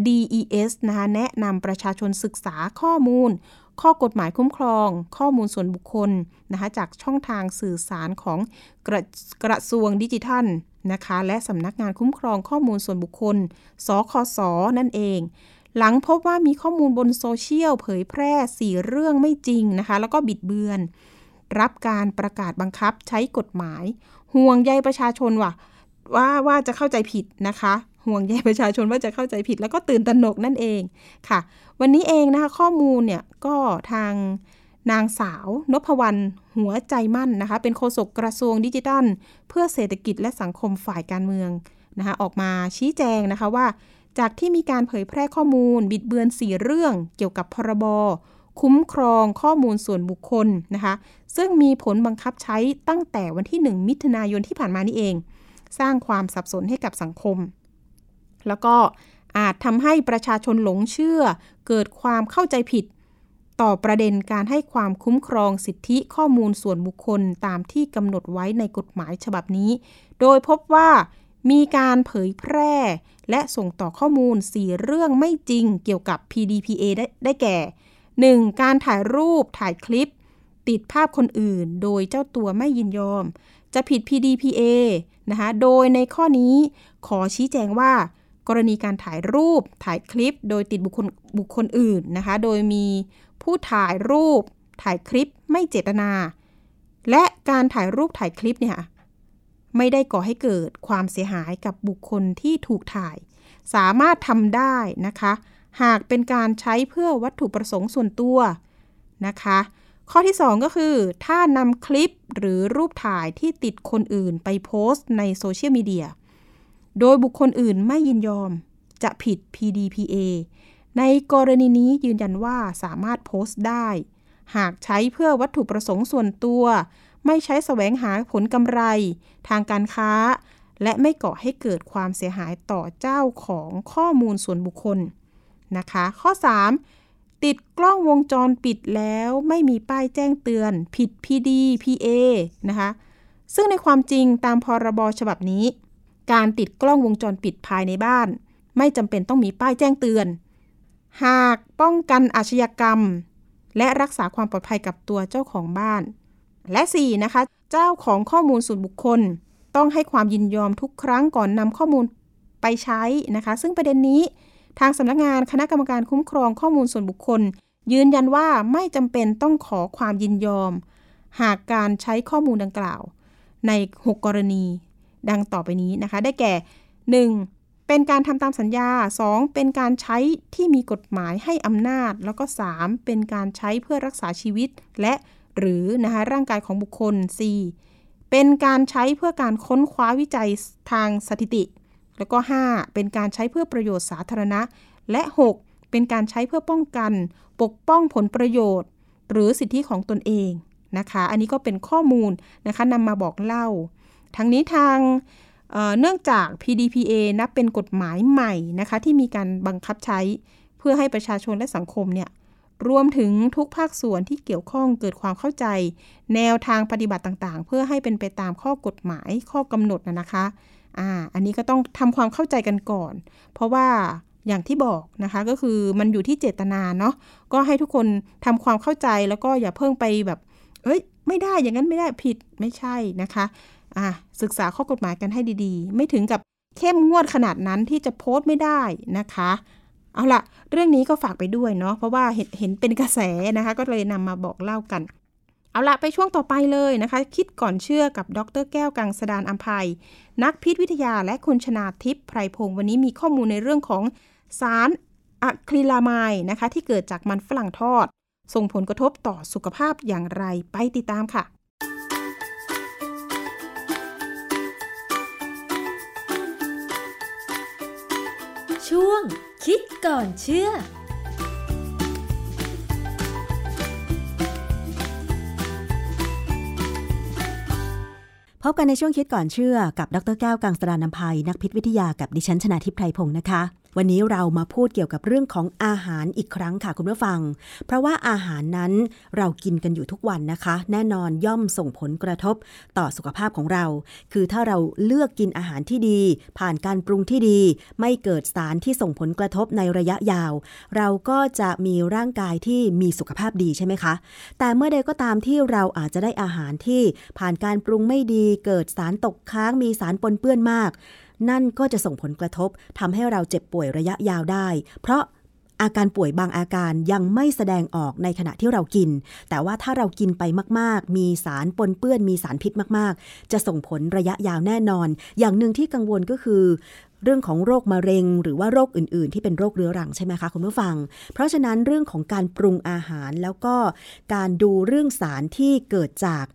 DES นะคะแนะนำประชาชนศึกษาข้อมูล ข้อกฎหมายคุ้มครอง ข้อมูลส่วนบุคคลนะคะจากช่องทางสื่อสารของกระกระทรวงดิจิทัลนะคะและสำนักงานคุ้มครองข้อมูลส่วนบุคคล สคส นั่นเอง หลังพบว่ามีข้อมูลบนโซเชียลเผยแพร่สี่เรื่องไม่จริงนะคะ แล้วก็บิดเบือน รับการประกาศบังคับใช้กฎหมาย ห่วงใยประชาชนว่ะว่าว่าจะเข้าใจผิดนะคะ ห่วงใยประชาชนว่าจะเข้าใจผิดแล้วก็ตื่นตระหนกนั่นเองค่ะ วันนี้เองนะคะข้อมูลเนี่ยก็ทางนางสาวนพวรรณหัวใจมั่นนะคะ เป็นโฆษกกระทรวงดิจิทัล เพื่อเศรษฐกิจและสังคมฝ่ายการเมืองนะคะออกมาชี้แจงนะคะว่า จากที่มีการเผยแพร่ข้อมูล บิดเบือนสี่เรื่องเกี่ยวกับพรบคุ้มครองข้อมูลส่วนบุคคลนะคะ ซึ่งมีผลบังคับใช้ตั้งแต่วันที่ 1 มิถุนายนที่ผ่านมานี่เอง สร้างความสับสนให้กับสังคม แล้วก็อาจทำให้ประชาชนหลงเชื่อ เกิดความเข้าใจผิด ต่อประเด็นการให้ความคุ้มครองสิทธิข้อมูลส่วนบุคคลตามที่กำหนดไว้ในกฎหมายฉบับนี้ โดยพบว่ามีการเผยแพร่ และส่งต่อข้อมูล 4 เรื่องไม่จริงเกี่ยวกับ PDPA ได้ได้แก่ 1. การถ่ายรูปถ่ายคลิป ติดภาพคนอื่น โดยเจ้าตัวไม่ยินยอม จะผิด PDPA นะคะ โดยในข้อนี้ขอชี้แจงว่า กรณีการถ่ายรูปถ่ายคลิป โดยติดบุคคลบุคคลอื่นนะคะ โดยมีผู้ถ่ายรูปถ่ายคลิปไม่เจตนา และการถ่ายรูปถ่ายคลิปเนี่ยไม่ได้ก่อให้เกิดความเสียหายกับบุคคลที่ถูกถ่าย สามารถทำได้นะคะ หากเป็นการใช้เพื่อวัตถุประสงค์ส่วนตัวนะคะ ข้อที่ 2 ก็คือ ถ้านำคลิปหรือรูปถ่ายที่ติดคนอื่นไปโพสต์ในโซเชียลมีเดีย โดยบุคคลอื่นไม่ยินยอมจะผิด PDPA ในกรณีนี้ยืนยันว่าสามารถโพสต์ได้ หากใช้เพื่อวัตถุประสงค์ส่วนตัว ไม่ใช้แสวงหาผลกำไร ทางการค้า และไม่ก่อให้เกิดความเสียหายต่อเจ้าของข้อมูลส่วนบุคคลนะคะ ข้อ 3 ติดกล้องวงจรปิดแล้วไม่มีป้ายแจ้งเตือน ผิด PDPA นะคะ ซึ่งในความจริงตามพรบฉบับนี้ การติดกล้องวงจรปิดภายในบ้าน ไม่จำเป็นต้องมีป้ายแจ้งเตือน หากป้องกันอาชญากรรม และรักษาความปลอดภัยกับตัวเจ้าของบ้าน และ 4. นะคะ เจ้าของข้อมูลส่วนบุคคล ต้องให้ความยินยอมทุกครั้งก่อนนำข้อมูลไปใช้นะคะ ซึ่งประเด็นนี้ ทางสำนักงานคณะกรรมการคุ้มครองข้อมูลส่วนบุคคล ยืนยันว่าไม่จำเป็นต้องขอความยินยอม หากการใช้ข้อมูลดังกล่าว ใน 6 กรณี ดังต่อไปนี้นะคะ ได้แก่ 1. เป็นการทำตามสัญญา 2. เป็นการใช้ที่มีกฎหมายให้อำนาจ แล้วก็ 3. เป็นการใช้เพื่อรักษาชีวิต และหรือนะคะร่างกายของบุคคล 4. เป็นการใช้เพื่อการค้นคว้าวิจัยทางสถิติ แล้วก็ 5. เป็นการใช้เพื่อประโยชน์สาธารณะ และ 6. เป็นการใช้เพื่อป้องกัน ปกป้องผลประโยชน์ หรือสิทธิของตนเองนะคะ อันนี้ก็เป็นข้อมูลนะคะนำมาบอกเล่า ทั้งนี้ทางเเนื่องจาก PDPA นับเป็นกฎหมายใหม่นะคะที่มีการบังคับใช้เพื่อให้ประชาชนและสังคมเนี่ยรวมถึงทุกภาคส่วนที่เกี่ยวข้องเกิดความเข้าใจ แนวทางปฏิบัติต่างๆ เพื่อให้เป็นไปตามข้อกฎหมายข้อกำหนดนะนะคะอ่าอันนี้ก็ต้องทำความเข้าใจกันก่อน เพราะว่าอย่างที่บอกนะคะก็คือมันอยู่ที่เจตนาเนาะก็ให้ทุกคนทำความเข้าใจแล้วก็อย่าเพิ่งไปแบบ เอ้ย ไม่ได้อย่างนั้นไม่ได้ผิดไม่ใช่นะคะ อ่าศึกษาข้อกฎหมายกันให้ดีๆ ไม่ถึงกับเข้มงวดขนาดนั้นที่จะโพสต์ไม่ได้นะคะ เอาละเรื่องนี้ก็ฝากไปด้วยเนาะเพราะว่าเห็นเห็นเป็นกระแสนะคะ ก็เลยนำมาบอกเล่ากัน เอาละไปช่วงต่อไปเลยนะคะ คิดก่อนเชื่อกับดรแก้วกังสดานอัมภัย นักพิษวิทยาและคุณชนาทิพย์ไพรพงศ์วันนี้มีข้อมูลในเรื่องของสารอะคริลามายนะคะ ที่เกิดจากมันฝรั่งทอด ส่งผลกระทบต่อสุขภาพอย่างไรไปติดตามค่ะ วง คิดก่อนเชื่อพบกันในช่วงคิดก่อนเชื่อกับ ดรแก้วกังสดานนภัยนักพิษวิทยากับดิฉันชนาทิพไพรพงศ์นะคะ วันนี้เรามาพูดเกี่ยวกับเรื่องของอาหารอีกครั้งค่ะคุณผู้ฟัง เพราะว่าอาหารนั้นเรากินกันอยู่ทุกวันนะคะ แน่นอนย่อมส่งผลกระทบต่อสุขภาพของเรา คือถ้าเราเลือกกินอาหารที่ดี ผ่านการปรุงที่ดี ไม่เกิดสารที่ส่งผลกระทบในระยะยาว เราก็จะมีร่างกายที่มีสุขภาพดีใช่ไหมคะ แต่เมื่อใดก็ตามที่เราอาจจะได้อาหารที่ผ่านการปรุงไม่ดี เกิดสารตกค้างมีสารปนเปื้อนมาก นั่นก็จะส่งผลกระทบทำให้เราเจ็บป่วยระยะยาวได้ เพราะอาการป่วยบางอาการยังไม่แสดงออกในขณะที่เรากิน แต่ว่าถ้าเรากินไปมาก ๆ มีสารปนเปื้อนมีสารพิษมาก ๆ จะส่งผลระยะยาวแน่นอน อย่างหนึ่งที่กังวลก็คือ เรื่องของโรคมะเร็ง หรือว่าโรคอื่น ๆ ที่เป็นโรคเรื้อรังใช่ไหมคะคุณผู้ฟัง เพราะฉะนั้นเรื่องของการปรุงอาหารแล้วก็การดูเรื่องสารที่เกิดจาก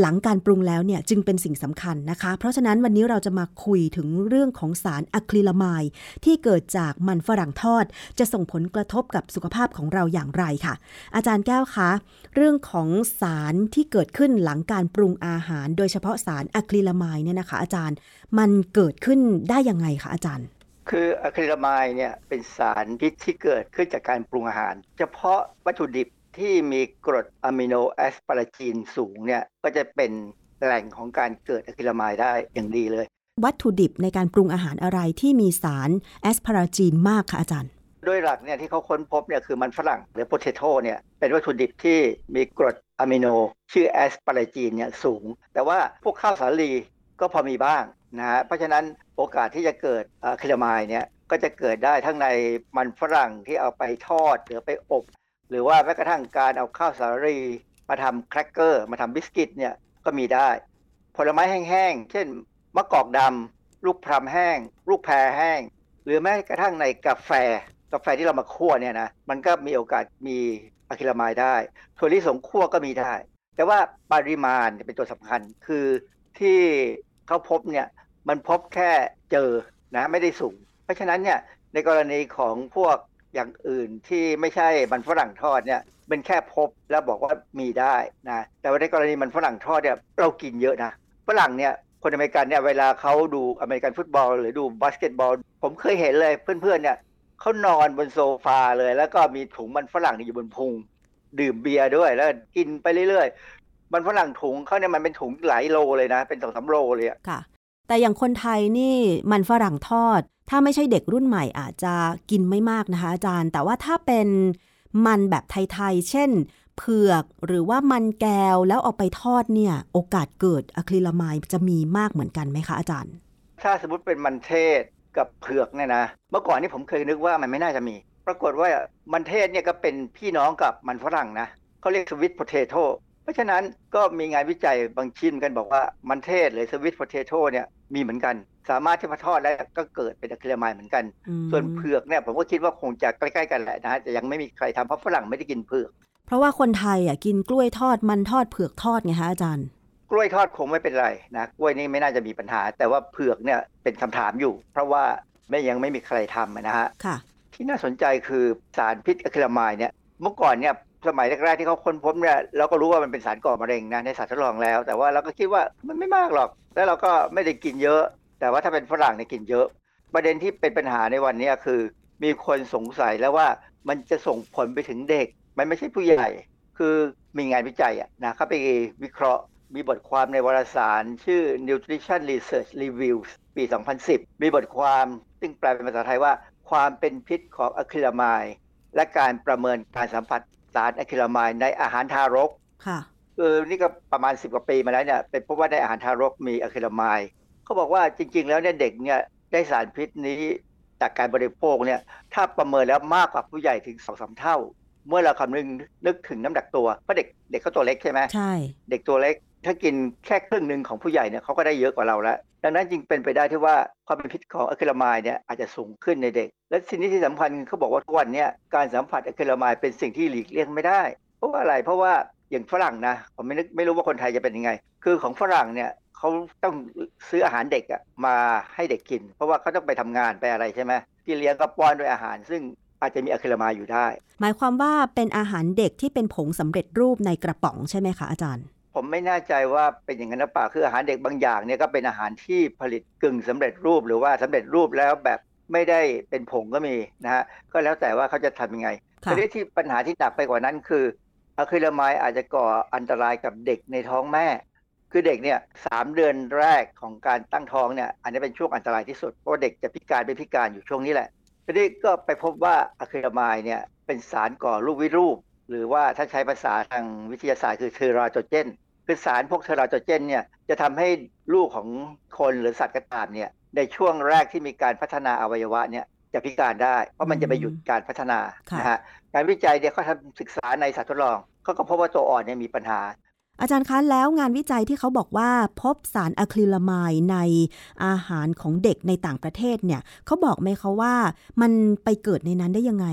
หลังการปรุงแล้วเนี่ยจึงเป็นสิ่งสำคัญนะคะ เพราะฉะนั้นวันนี้เราจะมาคุยถึงเรื่องของสารอะคริลามายที่เกิดจากมันฝรั่งทอด จะส่งผลกระทบกับสุขภาพของเราอย่างไรค่ะ อาจารย์แก้วคะ เรื่องของสารที่เกิดขึ้นหลังการปรุงอาหาร โดยเฉพาะสารอะคริลามายเนี่ยนะคะอาจารย์มันเกิดขึ้นได้ยังไงคะอาจารย์คือ acrylamide เนี่ยเป็นสารพิษที่เกิดขึ้นจากการปรุงอาหาร เฉพาะวัตถุดิบ ที่มีกรดอะมิโน asparagine สูงเนี่ยก็จะเป็นแหล่งของการเกิด acrylamide ได้อย่างดีเลย วัตถุดิบในการปรุงอาหารอะไรที่มีสาร asparagine มากคะอาจารย์โดยหลักเนี่ยที่เขาค้นพบเนี่ยคือมันฝรั่งหรือ potato เนี่ยเป็นวัตถุดิบที่มีกรดอะมิโน ชื่อ asparagine เนี่ยสูง แต่ว่าพวกข้าวสาลีก็พอมีบ้างนะฮะเพราะฉะนั้นโอกาสที่จะเกิด acrylamide เนี่ยก็จะเกิดได้ทั้งในมันฝรั่งที่เอาไปทอดหรือไปอบ หรือว่าแม้กระทั่งการเอาข้าวสาลีมาทำแครกเกอร์มาทำบิสกิตเนี่ยก็มีได้ ผลไม้แห้งๆ เช่น มะกอกดำลูกพลัมแห้ง ลูกแพรแห้ง หรือแม้กระทั่งในกาแฟ กาแฟที่เรามาคั่วเนี่ยนะมันก็มีโอกาสมีacrylamide ได้ถั่วลิสงคั่วก็มีได้ แต่ว่าปริมาณเป็นตัวสำคัญคือที่เขาพบเนี่ยมันพบแค่เจอนะไม่ได้สูง เพราะฉะนั้นเนี่ยในกรณีของพวก อย่างอื่นที่ไม่ใช่มันฝรั่งทอดเนี่ยเป็นแค่พบแล้วบอกว่ามีได้นะแต่ว่าในกรณีมันฝรั่งทอดเนี่ยเรากินเยอะนะฝรั่งเนี่ยคนอเมริกันเนี่ยเวลาเขาดูอเมริกันฟุตบอล หรือดูบาสเกตบอล ผมเคยเห็นเลยเพื่อนๆเนี่ยเขานอนบนโซฟาเลย แล้วก็มีถุงมันฝรั่งอยู่บนพุง ดื่มเบียร์ด้วยแล้วกินไปเรื่อยๆ มันฝรั่งถุงเขาเนี่ยมันเป็นถุงหลายโลเลยนะ เป็นสองสาโลเลยอะค่ะ แต่อย่างคนไทยนี่มันฝรั่งทอดถ้าไม่ใช่เด็กรุ่นใหม่อาจจะกินไม่มากนะคะอาจารย์ แต่ว่าถ้าเป็นมันแบบไทยๆ เช่น เผือกหรือว่ามันแก้วแล้วเอาไปทอดเนี่ย โอกาสเกิดอะคริลามายจะมีมากเหมือนกันไหมคะอาจารย์ ถ้าสมมติเป็นมันเทศกับเผือกเนี่ยนะ เมื่อก่อนนี่ผมเคยนึกว่ามันไม่น่าจะมี ปรากฏว่ามันเทศเนี่ยก็เป็นพี่น้องกับมันฝรั่งนะเขาเรียกสวิตโพเทโต เพราะฉะนั้นก็มีงานวิจัยบางชิ้นกันบอกว่ามันเทศหรือสวิตโพเทโตเนี่ยมีเหมือนกัน สามารถที่มาทอดแล้วก็เกิดเป็นอะคริลามายเหมือนกัน ส่วนเผือกเนี่ยผมก็คิดว่าคงจะใกล้ๆกันแหละนะแต่ยังไม่มีใครทำเพราะฝรั่งไม่ได้กินเผือก เพราะว่าคนไทยอะกินกล้วยทอดมันทอดเผือกทอดไงคะอาจารย์กล้วยทอดคงไม่เป็นไรนะกล้วยนี่ไม่น่าจะมีปัญหา แต่ว่าเผือกเนี่ยเป็นคำถามอยู่ เพราะว่าไม่ยังไม่มีใครทำนะฮะค่ะที่น่าสนใจคือสารพิษอะคริลามายเนี่ยเมื่อก่อนเนี่ย สมัยแรกๆที่เขาค้นพบเนี่ยเราก็รู้ว่ามันเป็นสารก่อมะเร็งนะในสัตว์ทดลองแล้ว แต่ว่าเราก็คิดว่ามันไม่มากหรอก แล้วเราก็ไม่ได้กินเยอะ แต่ว่าถ้าเป็นฝรั่งเนี่ยกินเยอะ ประเด็นที่เป็นปัญหาในวันนี้คือ มีคนสงสัยแล้วว่ามันจะส่งผลไปถึงเด็ก มันไม่ใช่ผู้ใหญ่ คือมีงานวิจัยอะนะเขาไปวิเคราะห์มีบทความในวารสาร ชื่อ Nutrition Research Reviews ปี 2010 มีบทความซึ่งแปลเป็นภาษาไทยว่า ความเป็นพิษของอะคริลามายและการประเมินการสัมผัส สารอะคริลามายในอาหารทารกค่ะคือนี่ก็ประมาณ10กว่าปีมาแล้วเนี่ยเป็นเพราะว่าในอาหารทารกมีอะคริลามายเขาบอกว่าจริง ๆ แล้วเนี่ยเด็กเนี่ยได้สารพิษนี้จากการบริโภคเนี่ยถ้าประเมินแล้วมากกว่าผู้ใหญ่ถึงสองสาเท่า เมื่อเราคำนึงนึกถึงน้ำหนักตัวเพราะเด็กเด็กเขาตัวเล็กใช่ไหมใช่เด็กตัวเล็กถ้ากินแค่ครึ่งหนึ่งของผู้ใหญ่เนี่ยเขาก็ได้เยอะกว่าเราแล้ว ดังนั้นจึงเป็นไปได้ที่ว่าความเป็นพิษของอะคริลามายเนี่ยอาจจะสูงขึ้นในเด็ก และสิ่งที่สำคัญเขาบอกว่าทุกวันนี้การสัมผัสอะคริลามายเป็นสิ่งที่หลีกเลี่ยงไม่ได้ เพราะว่าอะไรเพราะว่าอย่างฝรั่งนะผมไม่นึกไม่รู้ว่าคนไทยจะเป็นยังไง คือของฝรั่งเนี่ยเขาต้องซื้ออาหารเด็กอะมาให้เด็กกิน เพราะว่าเขาต้องไปทำงานไปอะไรใช่ไหมที่เลี้ยงก็ป้อนด้วยอาหาร ซึ่งอาจจะมีอะคริลามายอยู่ได้ หมายความว่าเป็นอาหารเด็กที่เป็นผงสำเร็จรูปในกระป๋องใช่ไหมคะอาจารย์ ผมไม่แน่ใจว่าเป็นอย่างนั้นหรือเปล่าคืออาหารเด็กบางอย่างเนี่ยก็เป็นอาหารที่ผลิตกึ่งสำเร็จรูปหรือว่าสำเร็จรูปแล้วแบบไม่ได้เป็นผงก็มีนะฮะก็แล้วแต่ว่าเขาจะทำยังไงทีนี้ที่ปัญหาที่หนักไปกว่านั้นคืออะคริลามายอาจจะก่ออันตรายกับเด็กในท้องแม่ คือเด็กเนี่ยสามเดือนแรกของการตั้งท้องเนี่ยอันนี้เป็นช่วงอันตรายที่สุดเพราะเด็กจะพิการเป็นพิการอยู่ช่วงนี้แหละทีนี้ก็ไปพบว่าอะคริลามายเนี่ยเป็นสารก่อลูกวิรูป หรือว่าถ้าใช้ภาษาทางวิทยาศาสตร์คือเทอราโจเจนคือสารพวกเทอราโจเจนเนี่ยจะทำให้ลูกของคนหรือสัตว์กระตามเนี่ยในช่วงแรกที่มีการพัฒนาอวัยวะเนี่ยจะพิการได้ เพราะมันจะไปหยุดการพัฒนานะฮะการวิจัยเนี่ยเขาทำศึกษาในสัตว์ทดลองเขาก็พบว่าตัวอ่อนเนี่ยมีปัญหา อาจารย์คะแล้วงานวิจัยที่เขาบอกว่าพบสารอะคริลามายในอาหารของเด็กในต่างประเทศเนี่ยเขาบอกไหมคะว่ามันไปเกิดในนั้นได้ยังไง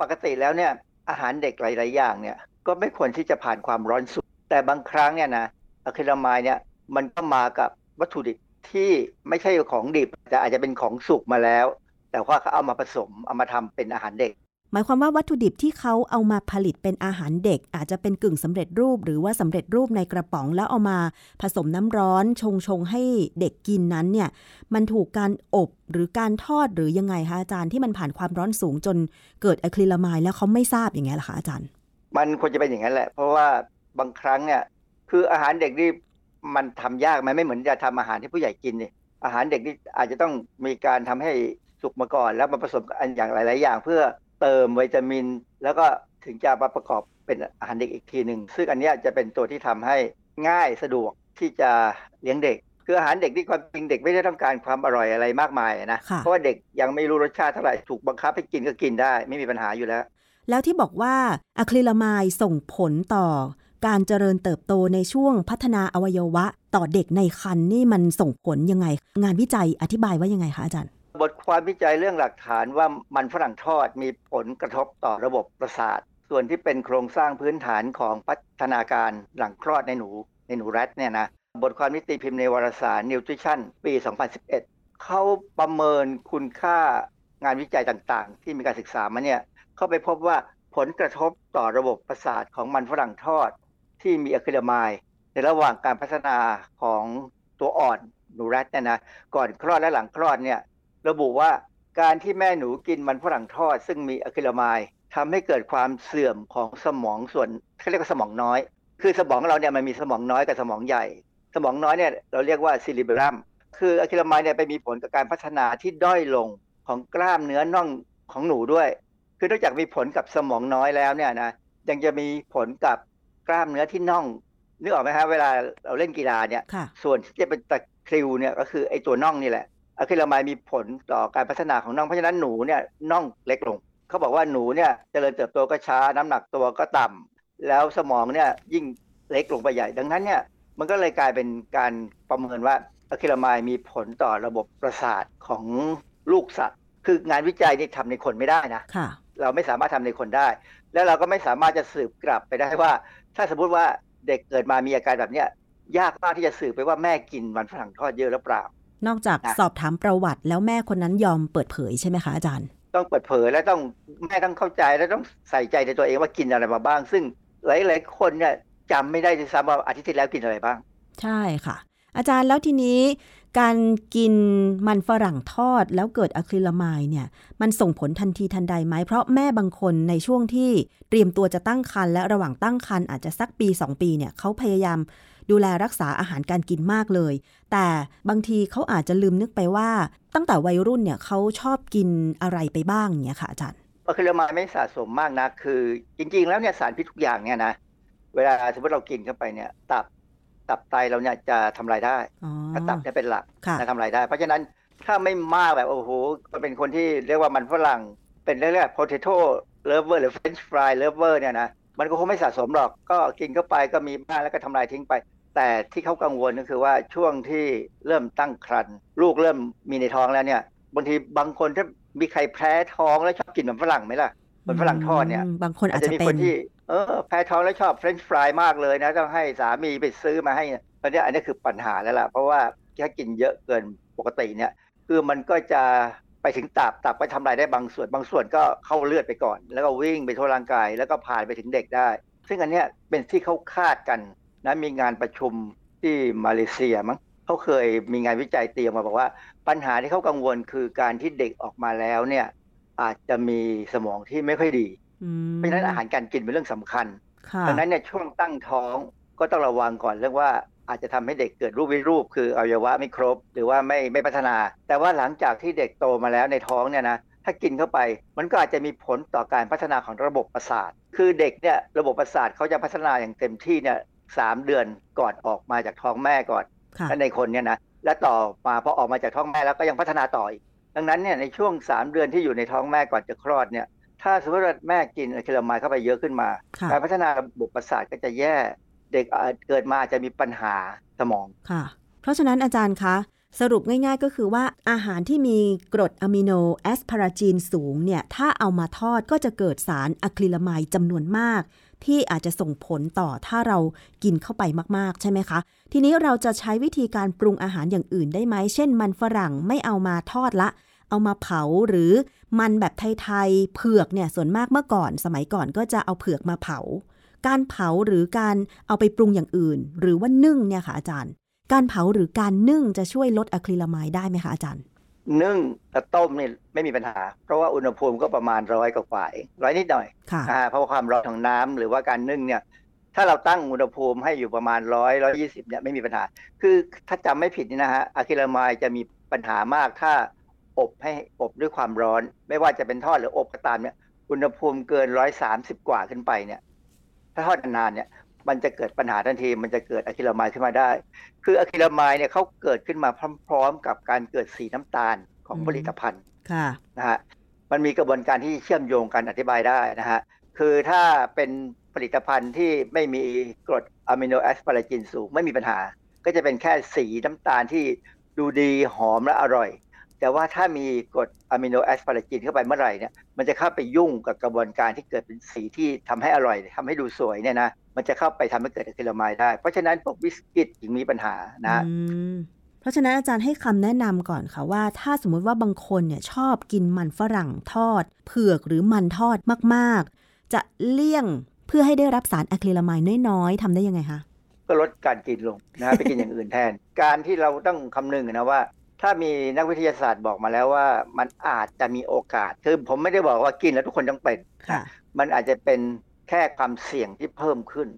ปกติแล้วเนี่ย อาหารเด็กหลาย ๆ อย่างเนี่ยก็ไม่ควรที่จะผ่านความร้อนสุกแต่บางครั้งเนี่ยนะอะคริลามายเนี่ยมันก็มากับวัตถุดิบที่ไม่ใช่ของดิบแต่อาจจะเป็นของสุกมาแล้ว แต่ว่าเขาเอามาผสมเอามาทำเป็นอาหารเด็ก หมายความว่าวัตถุดิบที่เขาเอามาผลิตเป็นอาหารเด็ก อาจจะเป็นกึ่งสำเร็จรูป หรือว่าสำเร็จรูปในกระป๋องแล้วเอามาผสมน้ำร้อนชงชงให้เด็กกินนั้นเนี่ยมันถูกการอบหรือการทอดหรือยังไงคะอาจารย์ที่มันผ่านความร้อนสูงจนเกิดอะคริลามายแล้วเขาไม่ทราบอย่างไงล่ะคะอาจารย์ มันควรจะเป็นอย่างนั้นแหละ เพราะว่าบางครั้งเนี่ยคืออาหารเด็กนี่มันทำยากมันไม่เหมือนจะทำอาหารที่ผู้ใหญ่กินเนี่ยอาหารเด็กนี่อาจจะต้องมีการทำให้สุกมาก่อน แล้วมาผสมกันอย่างหลาย ๆ อย่างเพื่อ เติมวิตามิน แล้วก็ถึงจะมาประกอบเป็นอาหารเด็กอีกทีหนึ่งซึ่งอันนี้จะเป็นตัวที่ทำให้ง่ายสะดวกที่จะเลี้ยงเด็กคืออาหารเด็กที่ความจริงเด็กไม่ได้ต้องการความอร่อยอะไรมากมายนะเพราะว่าเด็กยังไม่รู้รสชาติเท่าไหร่ถูกบังคับให้กินก็กินได้ ไม่มีปัญหาอยู่แล้ว แล้วที่บอกว่าอะคริลามายส่งผลต่อ การเจริญเติบโตในช่วงพัฒนาอวัยวะ ต่อเด็กในครรภ์นี่มันส่งผลยังไง งานวิจัยอธิบายว่ายังไงคะอาจารย์ บทความวิจัยเรื่องหลักฐานว่ามันฝรั่งทอดมีผลกระทบต่อระบบประสาท ส่วนที่เป็นโครงสร้างพื้นฐานของพัฒนาการหลังคลอดในหนูในหนูแรดเนี่ยนะบทความนิติพิมพ์ในวารสาร Nutrition ปี 2011 เขาประเมินคุณค่างานวิจัยต่างๆ ที่มีการศึกษามาเนี่ยเขาไปพบว่าผลกระทบต่อระบบประสาทของมันฝรั่งทอด ที่มี acrylamide ในระหว่างการพัฒนาของตัวอ่อนหนูแรดเนี่ยนะก่อนคลอดและหลังคลอดเนี่ย ระบุว่าการที่แม่หนูกินมันฝรั่งทอด ซึ่งมี acrylamide ทำให้เกิดความเสื่อมของสมองส่วนเขาเรียกว่าสมองน้อย คือสมองเราเนี่ยมันมีสมองน้อยกับสมองใหญ่ สมองน้อยเนี่ยเราเรียกว่า cerebellum คือ acrylamide เนี่ยไปมีผลกับการพัฒนาที่ด้อยลงของกล้ามเนื้อน่องของหนูด้วย คือนอกจากมีผลกับสมองน้อยแล้วเนี่ยนะยังจะมีผลกับกล้ามเนื้อที่น่องนึกออกไหมฮะเวลาเราเล่นกีฬาเนี่ยส่วนที่จะเป็นตะคริวเนี่ยก็คือไอ้ตัวน่องนี่แหละ อะคริลามายมีผลต่อการพัฒนาของน่องเพราะฉะนั้นหนูเนี่ยน่องเล็กลงเขาบอกว่าหนูเนี่ยจเจริญเติบโตก็ช้าน้ำหนักตัวก็ต่ำแล้วสมองเนี่ยยิ่งเล็กลงไปใหญ่ ดังนั้นเนี่ยมันก็เลยกลายเป็นการประเมินว่าอะคริลามายมีผลต่อระบบประสาทของลูกสัตว์ คืองานวิจัยนี่ทำในคนไม่ได้นะเราไม่สามารถทำในคนได้ แล้วเราก็ไม่สามารถจะสืบกลับไปได้ว่า ถ้าสมมติว่าเด็กเกิดมามีอาการแบบเนี้ยยากมากที่จะสืบไปว่าแม่กินมันฝรั่งทอดเยอะหรือเปล่า นอกจากสอบถามประวัติ แล้วแม่คนนั้นยอมเปิดเผยใช่ไหมคะอาจารย์ ต้องเปิดเผยและต้องแม่ต้องเข้าใจและต้องใส่ใจในตัวเองว่ากินอะไรมาบ้าง ซึ่งหลายๆคนเนี่ยจำไม่ได้ด้วยซ้ำว่าอาทิตย์ที่แล้วกินอะไรบ้าง ใช่ค่ะ อาจารย์แล้วทีนี้การกินมันฝรั่งทอดแล้วเกิดอะคริลามายเนี่ย มันส่งผลทันทีทันใดไหม เพราะแม่บางคนในช่วงที่เตรียมตัวจะตั้งครรภ์และระหว่างตั้งครรภ์อาจจะสักปี 2 ปีเนี่ยเขาพยายาม ดูแลรักษาอาหารการกินมากเลย แต่บางทีเขาอาจจะลืมนึกไปว่า ตั้งแต่วัยรุ่นเนี่ยเขาชอบกินอะไรไปบ้างเนี่ยค่ะอาจารย์อะคริลามายไม่สะสมมากนะคือ จริง ๆ แล้วเนี่ยสารพิษทุกอย่างเนี่ยนะเวลาสมมติเรากินเข้าไปเนี่ย ตับตับไตเราเนี่ยจะทำลายได้ถ้าตับจะเป็นหลักจะทำลายได้ เพราะฉะนั้นถ้าไม่มากแบบโอ้โหก็เป็นคนที่เรียกว่ามันฝรั่งเป็นเรียกว่า potato lover หรือ french fry lover เนี่ยนะมันก็คงไม่สะสมหรอกก็กินเข้าไปก็มีบ้างแล้วก็ทำลายทิ้งไป แต่ที่เขากังวลก็คือว่าช่วงที่เริ่มตั้งครรภ์ลูกเริ่มมีในท้องแล้วเนี่ยบางทีบางคนถ้ามีใครแพ้ท้องแล้วชอบกินมันฝรั่งไหมล่ะมันฝรั่งทอดเนี่ยบางคนอาจจะเป็นที่เออแพ้ท้องแล้วชอบเฟรนช์ฟรายมากเลยนะต้องให้สามีไปซื้อมาให้ตอนนี้อันนี้คือปัญหาแล้วล่ะ เพราะว่าถ้ากินเยอะเกินปกติเนี่ย คือมันก็จะไปถึงตับตับไปทำลายได้บางส่วน บางส่วนก็เข้าเลือดไปก่อน แล้วก็วิ่งไปทั่วร่างกาย แล้วก็ผ่านไปถึงเด็กได้ ซึ่งอันนี้เป็นที่เขาคาดกัน นะมีงานประชุมที่มาเลเซียมั้งเขาเคยมีงานวิจัยเตรียมมาบอกว่า ปัญหาที่เขากังวลคือการที่เด็กออกมาแล้วเนี่ยอาจจะมีสมองที่ไม่ค่อยดีเพราะฉะนั้นอาหารการกินเป็นเรื่องสำคัญดังนั้นเนี่ยช่วงตั้งท้องก็ต้องระวังก่อนเรื่องว่าอาจจะทำให้เด็กเกิดรูปวิรูป คืออวัยวะไม่ครบ หรือว่าไม่ไม่พัฒนา แต่ว่าหลังจากที่เด็กโตมาแล้วในท้องเนี่ยนะถ้ากินเข้าไป มันก็อาจจะมีผลต่อการพัฒนาของระบบประสาท คือเด็กเนี่ยระบบประสาทเขาจะพัฒนาอย่างเต็มที่เนี่ย สามเดือนก่อนออกมาจากท้องแม่ก่อนและในคนเนี่ยนะและต่อมาพอออกมาจากท้องแม่แล้วก็ยังพัฒนาต่ออีกดังนั้นเนี่ยในช่วง3เดือนที่อยู่ในท้องแม่ก่อนจะคลอดเนี่ย ถ้าสมมติว่าแม่กินอะคริลามายเข้าไปเยอะขึ้นมา การพัฒนาระบบประสาทก็จะแย่เด็กเกิดมาจะมีปัญหาสมองค่ะ เพราะฉะนั้นอาจารย์คะสรุปง่ายๆก็คือว่าอาหารที่มีกรดอะมิโนแอสพาราจีนสูงเนี่ย ถ้าเอามาทอดก็จะเกิดสารอะคริลามายจำนวนมาก ที่อาจจะส่งผลต่อถ้าเรากินเข้าไปมากๆ ใช่ไหมคะ ทีนี้เราจะใช้วิธีการปรุงอาหารอย่างอื่นได้ไหม เช่น มันฝรั่งไม่เอามาทอดละ เอามาเผาหรือมันแบบไทยๆ เผือกเนี่ยส่วนมากเมื่อก่อน สมัยก่อนก็จะเอาเผือกมาเผา การเผาหรือการเอาไปปรุงอย่างอื่น หรือว่านึ่งเนี่ยค่ะอาจารย์ การเผาหรือการนึ่งจะช่วยลดอะคริลามายได้ไหมคะอาจารย์ นึ่งกับต้มนี่ไม่มีปัญหา เพราะว่าอุณหภูมิก็ประมาณร้อยกว่าเองร้อยนิดหน่อยอ่าเพราะความร้อนของน้ำหรือว่าการนึ่งเนี่ย ถ้าเราตั้งอุณหภูมิให้อยู่ประมาณร้อยร้อยี่สิบเนี่ยไม่มีปัญหา คือถ้าจำไม่ผิดนี่นะฮะอะคริลามายจะมีปัญหามากถ้าอบให้อบด้วยความร้อน ไม่ว่าจะเป็นทอดหรืออบก็ตามเนี่ย อุณหภูมิเกินร้อยสามสิบกว่าขึ้นไปเนี่ย ถ้าทอดนานเนี่ย มันจะเกิดปัญหาทันที มันจะเกิดอะคริลามายขึ้นมาได้ คืออะคริลามายเนี่ยเขาเกิดขึ้นมาพร้อม ๆ กับการเกิดสีน้ำตาลของผลิตภัณฑ์ค่ะนะฮะมันมีกระบวนการที่เชื่อมโยงกันอธิบายได้นะฮะคือถ้าเป็นผลิตภัณฑ์ที่ไม่มีกรดอะมิโน asparagine สูงไม่มีปัญหา ก็จะเป็นแค่สีน้ำตาลที่ดูดีหอมและอร่อย แต่ว่าถ้ามีกรดอะมิโน asparagine เข้าไปเมื่อไหร่เนี่ยมันจะเข้าไปยุ่งกับกระบวนการที่เกิดเป็นสีที่ทำให้อร่อยทำให้ดูสวยเนี่ยนะ มันจะเข้าไปทำให้เกิด acrylamide ได้ เพราะฉะนั้นพวกบิสกิตถึงมีปัญหานะเพราะฉะนั้นอาจารย์ให้คำแนะนำก่อนค่ะว่า ถ้าสมมุติว่าบางคนเนี่ยชอบกินมันฝรั่งทอด เผือกหรือมันทอดมากๆ จะเลี่ยงเพื่อให้ได้รับสารอะคริลามายน้อยๆทำได้ยังไงคะก็ลดการกินลงนะไปกินอย่างอื่นแทน การที่เราต้องคำนึงนะว่า ถ้ามีนักวิทยาศาสตร์บอกมาแล้วว่า มันอาจจะมีโอกาสคือผมไม่ได้บอกว่ากินแล้วทุกคนต้องเป็นมันอาจจะเป็น แค่ความเสี่ยงที่เพิ่มขึ้น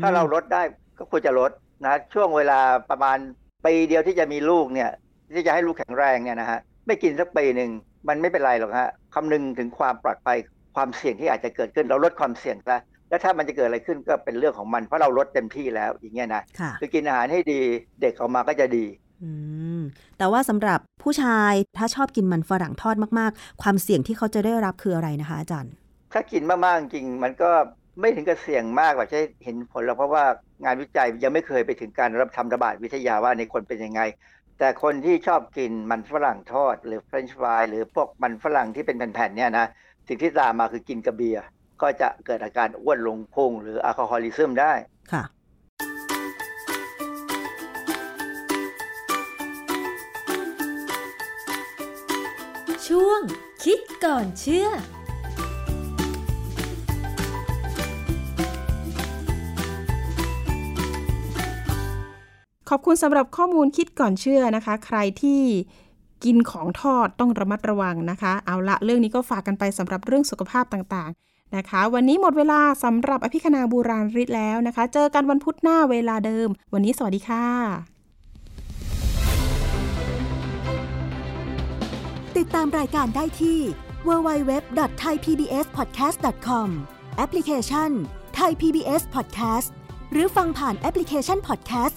ถ้าเราลดได้ก็ควรจะลดนะช่วงเวลาประมาณปีเดียวที่จะมีลูกเนี่ย ที่จะให้ลูกแข็งแรงเนี่ยนะฮะไม่กินสักปีหนึ่งมันไม่เป็นไรหรอกฮะคำนึงถึงความปลอดภัยความเสี่ยงที่อาจจะเกิดขึ้น เราลดความเสี่ยงซะแล้วถ้ามันจะเกิดอะไรขึ้นก็เป็นเรื่องของมันเพราะเราลดเต็มที่แล้วอย่างเงี้ยนะคือกินอาหารให้ดีเด็กออกมาก็จะดีอืมแต่ว่าสำหรับผู้ชายถ้าชอบกินมันฝรั่งทอดมาก ๆ ความเสี่ยงที่เขาจะได้รับคืออะไรนะคะอาจารย์ ถ้ากินมากๆจริงมันก็ไม่ถึงกับเสี่ยงมากกว่าจะเห็นผลแล้วเพราะว่างานวิจัยยังไม่เคยไปถึงการรับทำระบาดวิทยาว่าในคนเป็นยังไง แต่คนที่ชอบกินมันฝรั่งทอด หรือเฟรนช์ฟรายหรือพวกมันฝรั่งที่เป็นแผ่นๆเนี่ยนะสิ่งที่ตามมาคือกินกับเบียร์ก็จะเกิดอาการอ้วนลงพุงหรือ alcoholism ได้ค่ะ ช่วงคิดก่อนเชื่อ ขอบคุณสำหรับข้อมูลคิดก่อนเชื่อนะคะ ใครที่กินของทอดต้องระมัดระวังนะคะ เอาละเรื่องนี้ก็ฝากกันไปสำหรับเรื่องสุขภาพต่างๆนะคะ วันนี้หมดเวลาสำหรับอภิคณาบูราริศแล้วนะคะ เจอกันวันพุธหน้าเวลาเดิม วันนี้สวัสดีค่ะ ติดตามรายการได้ที่ www.thaipbspodcast.com แอปพลิเคชัน Thai PBS Podcast หรือฟังผ่านแอปพลิเคชัน Podcast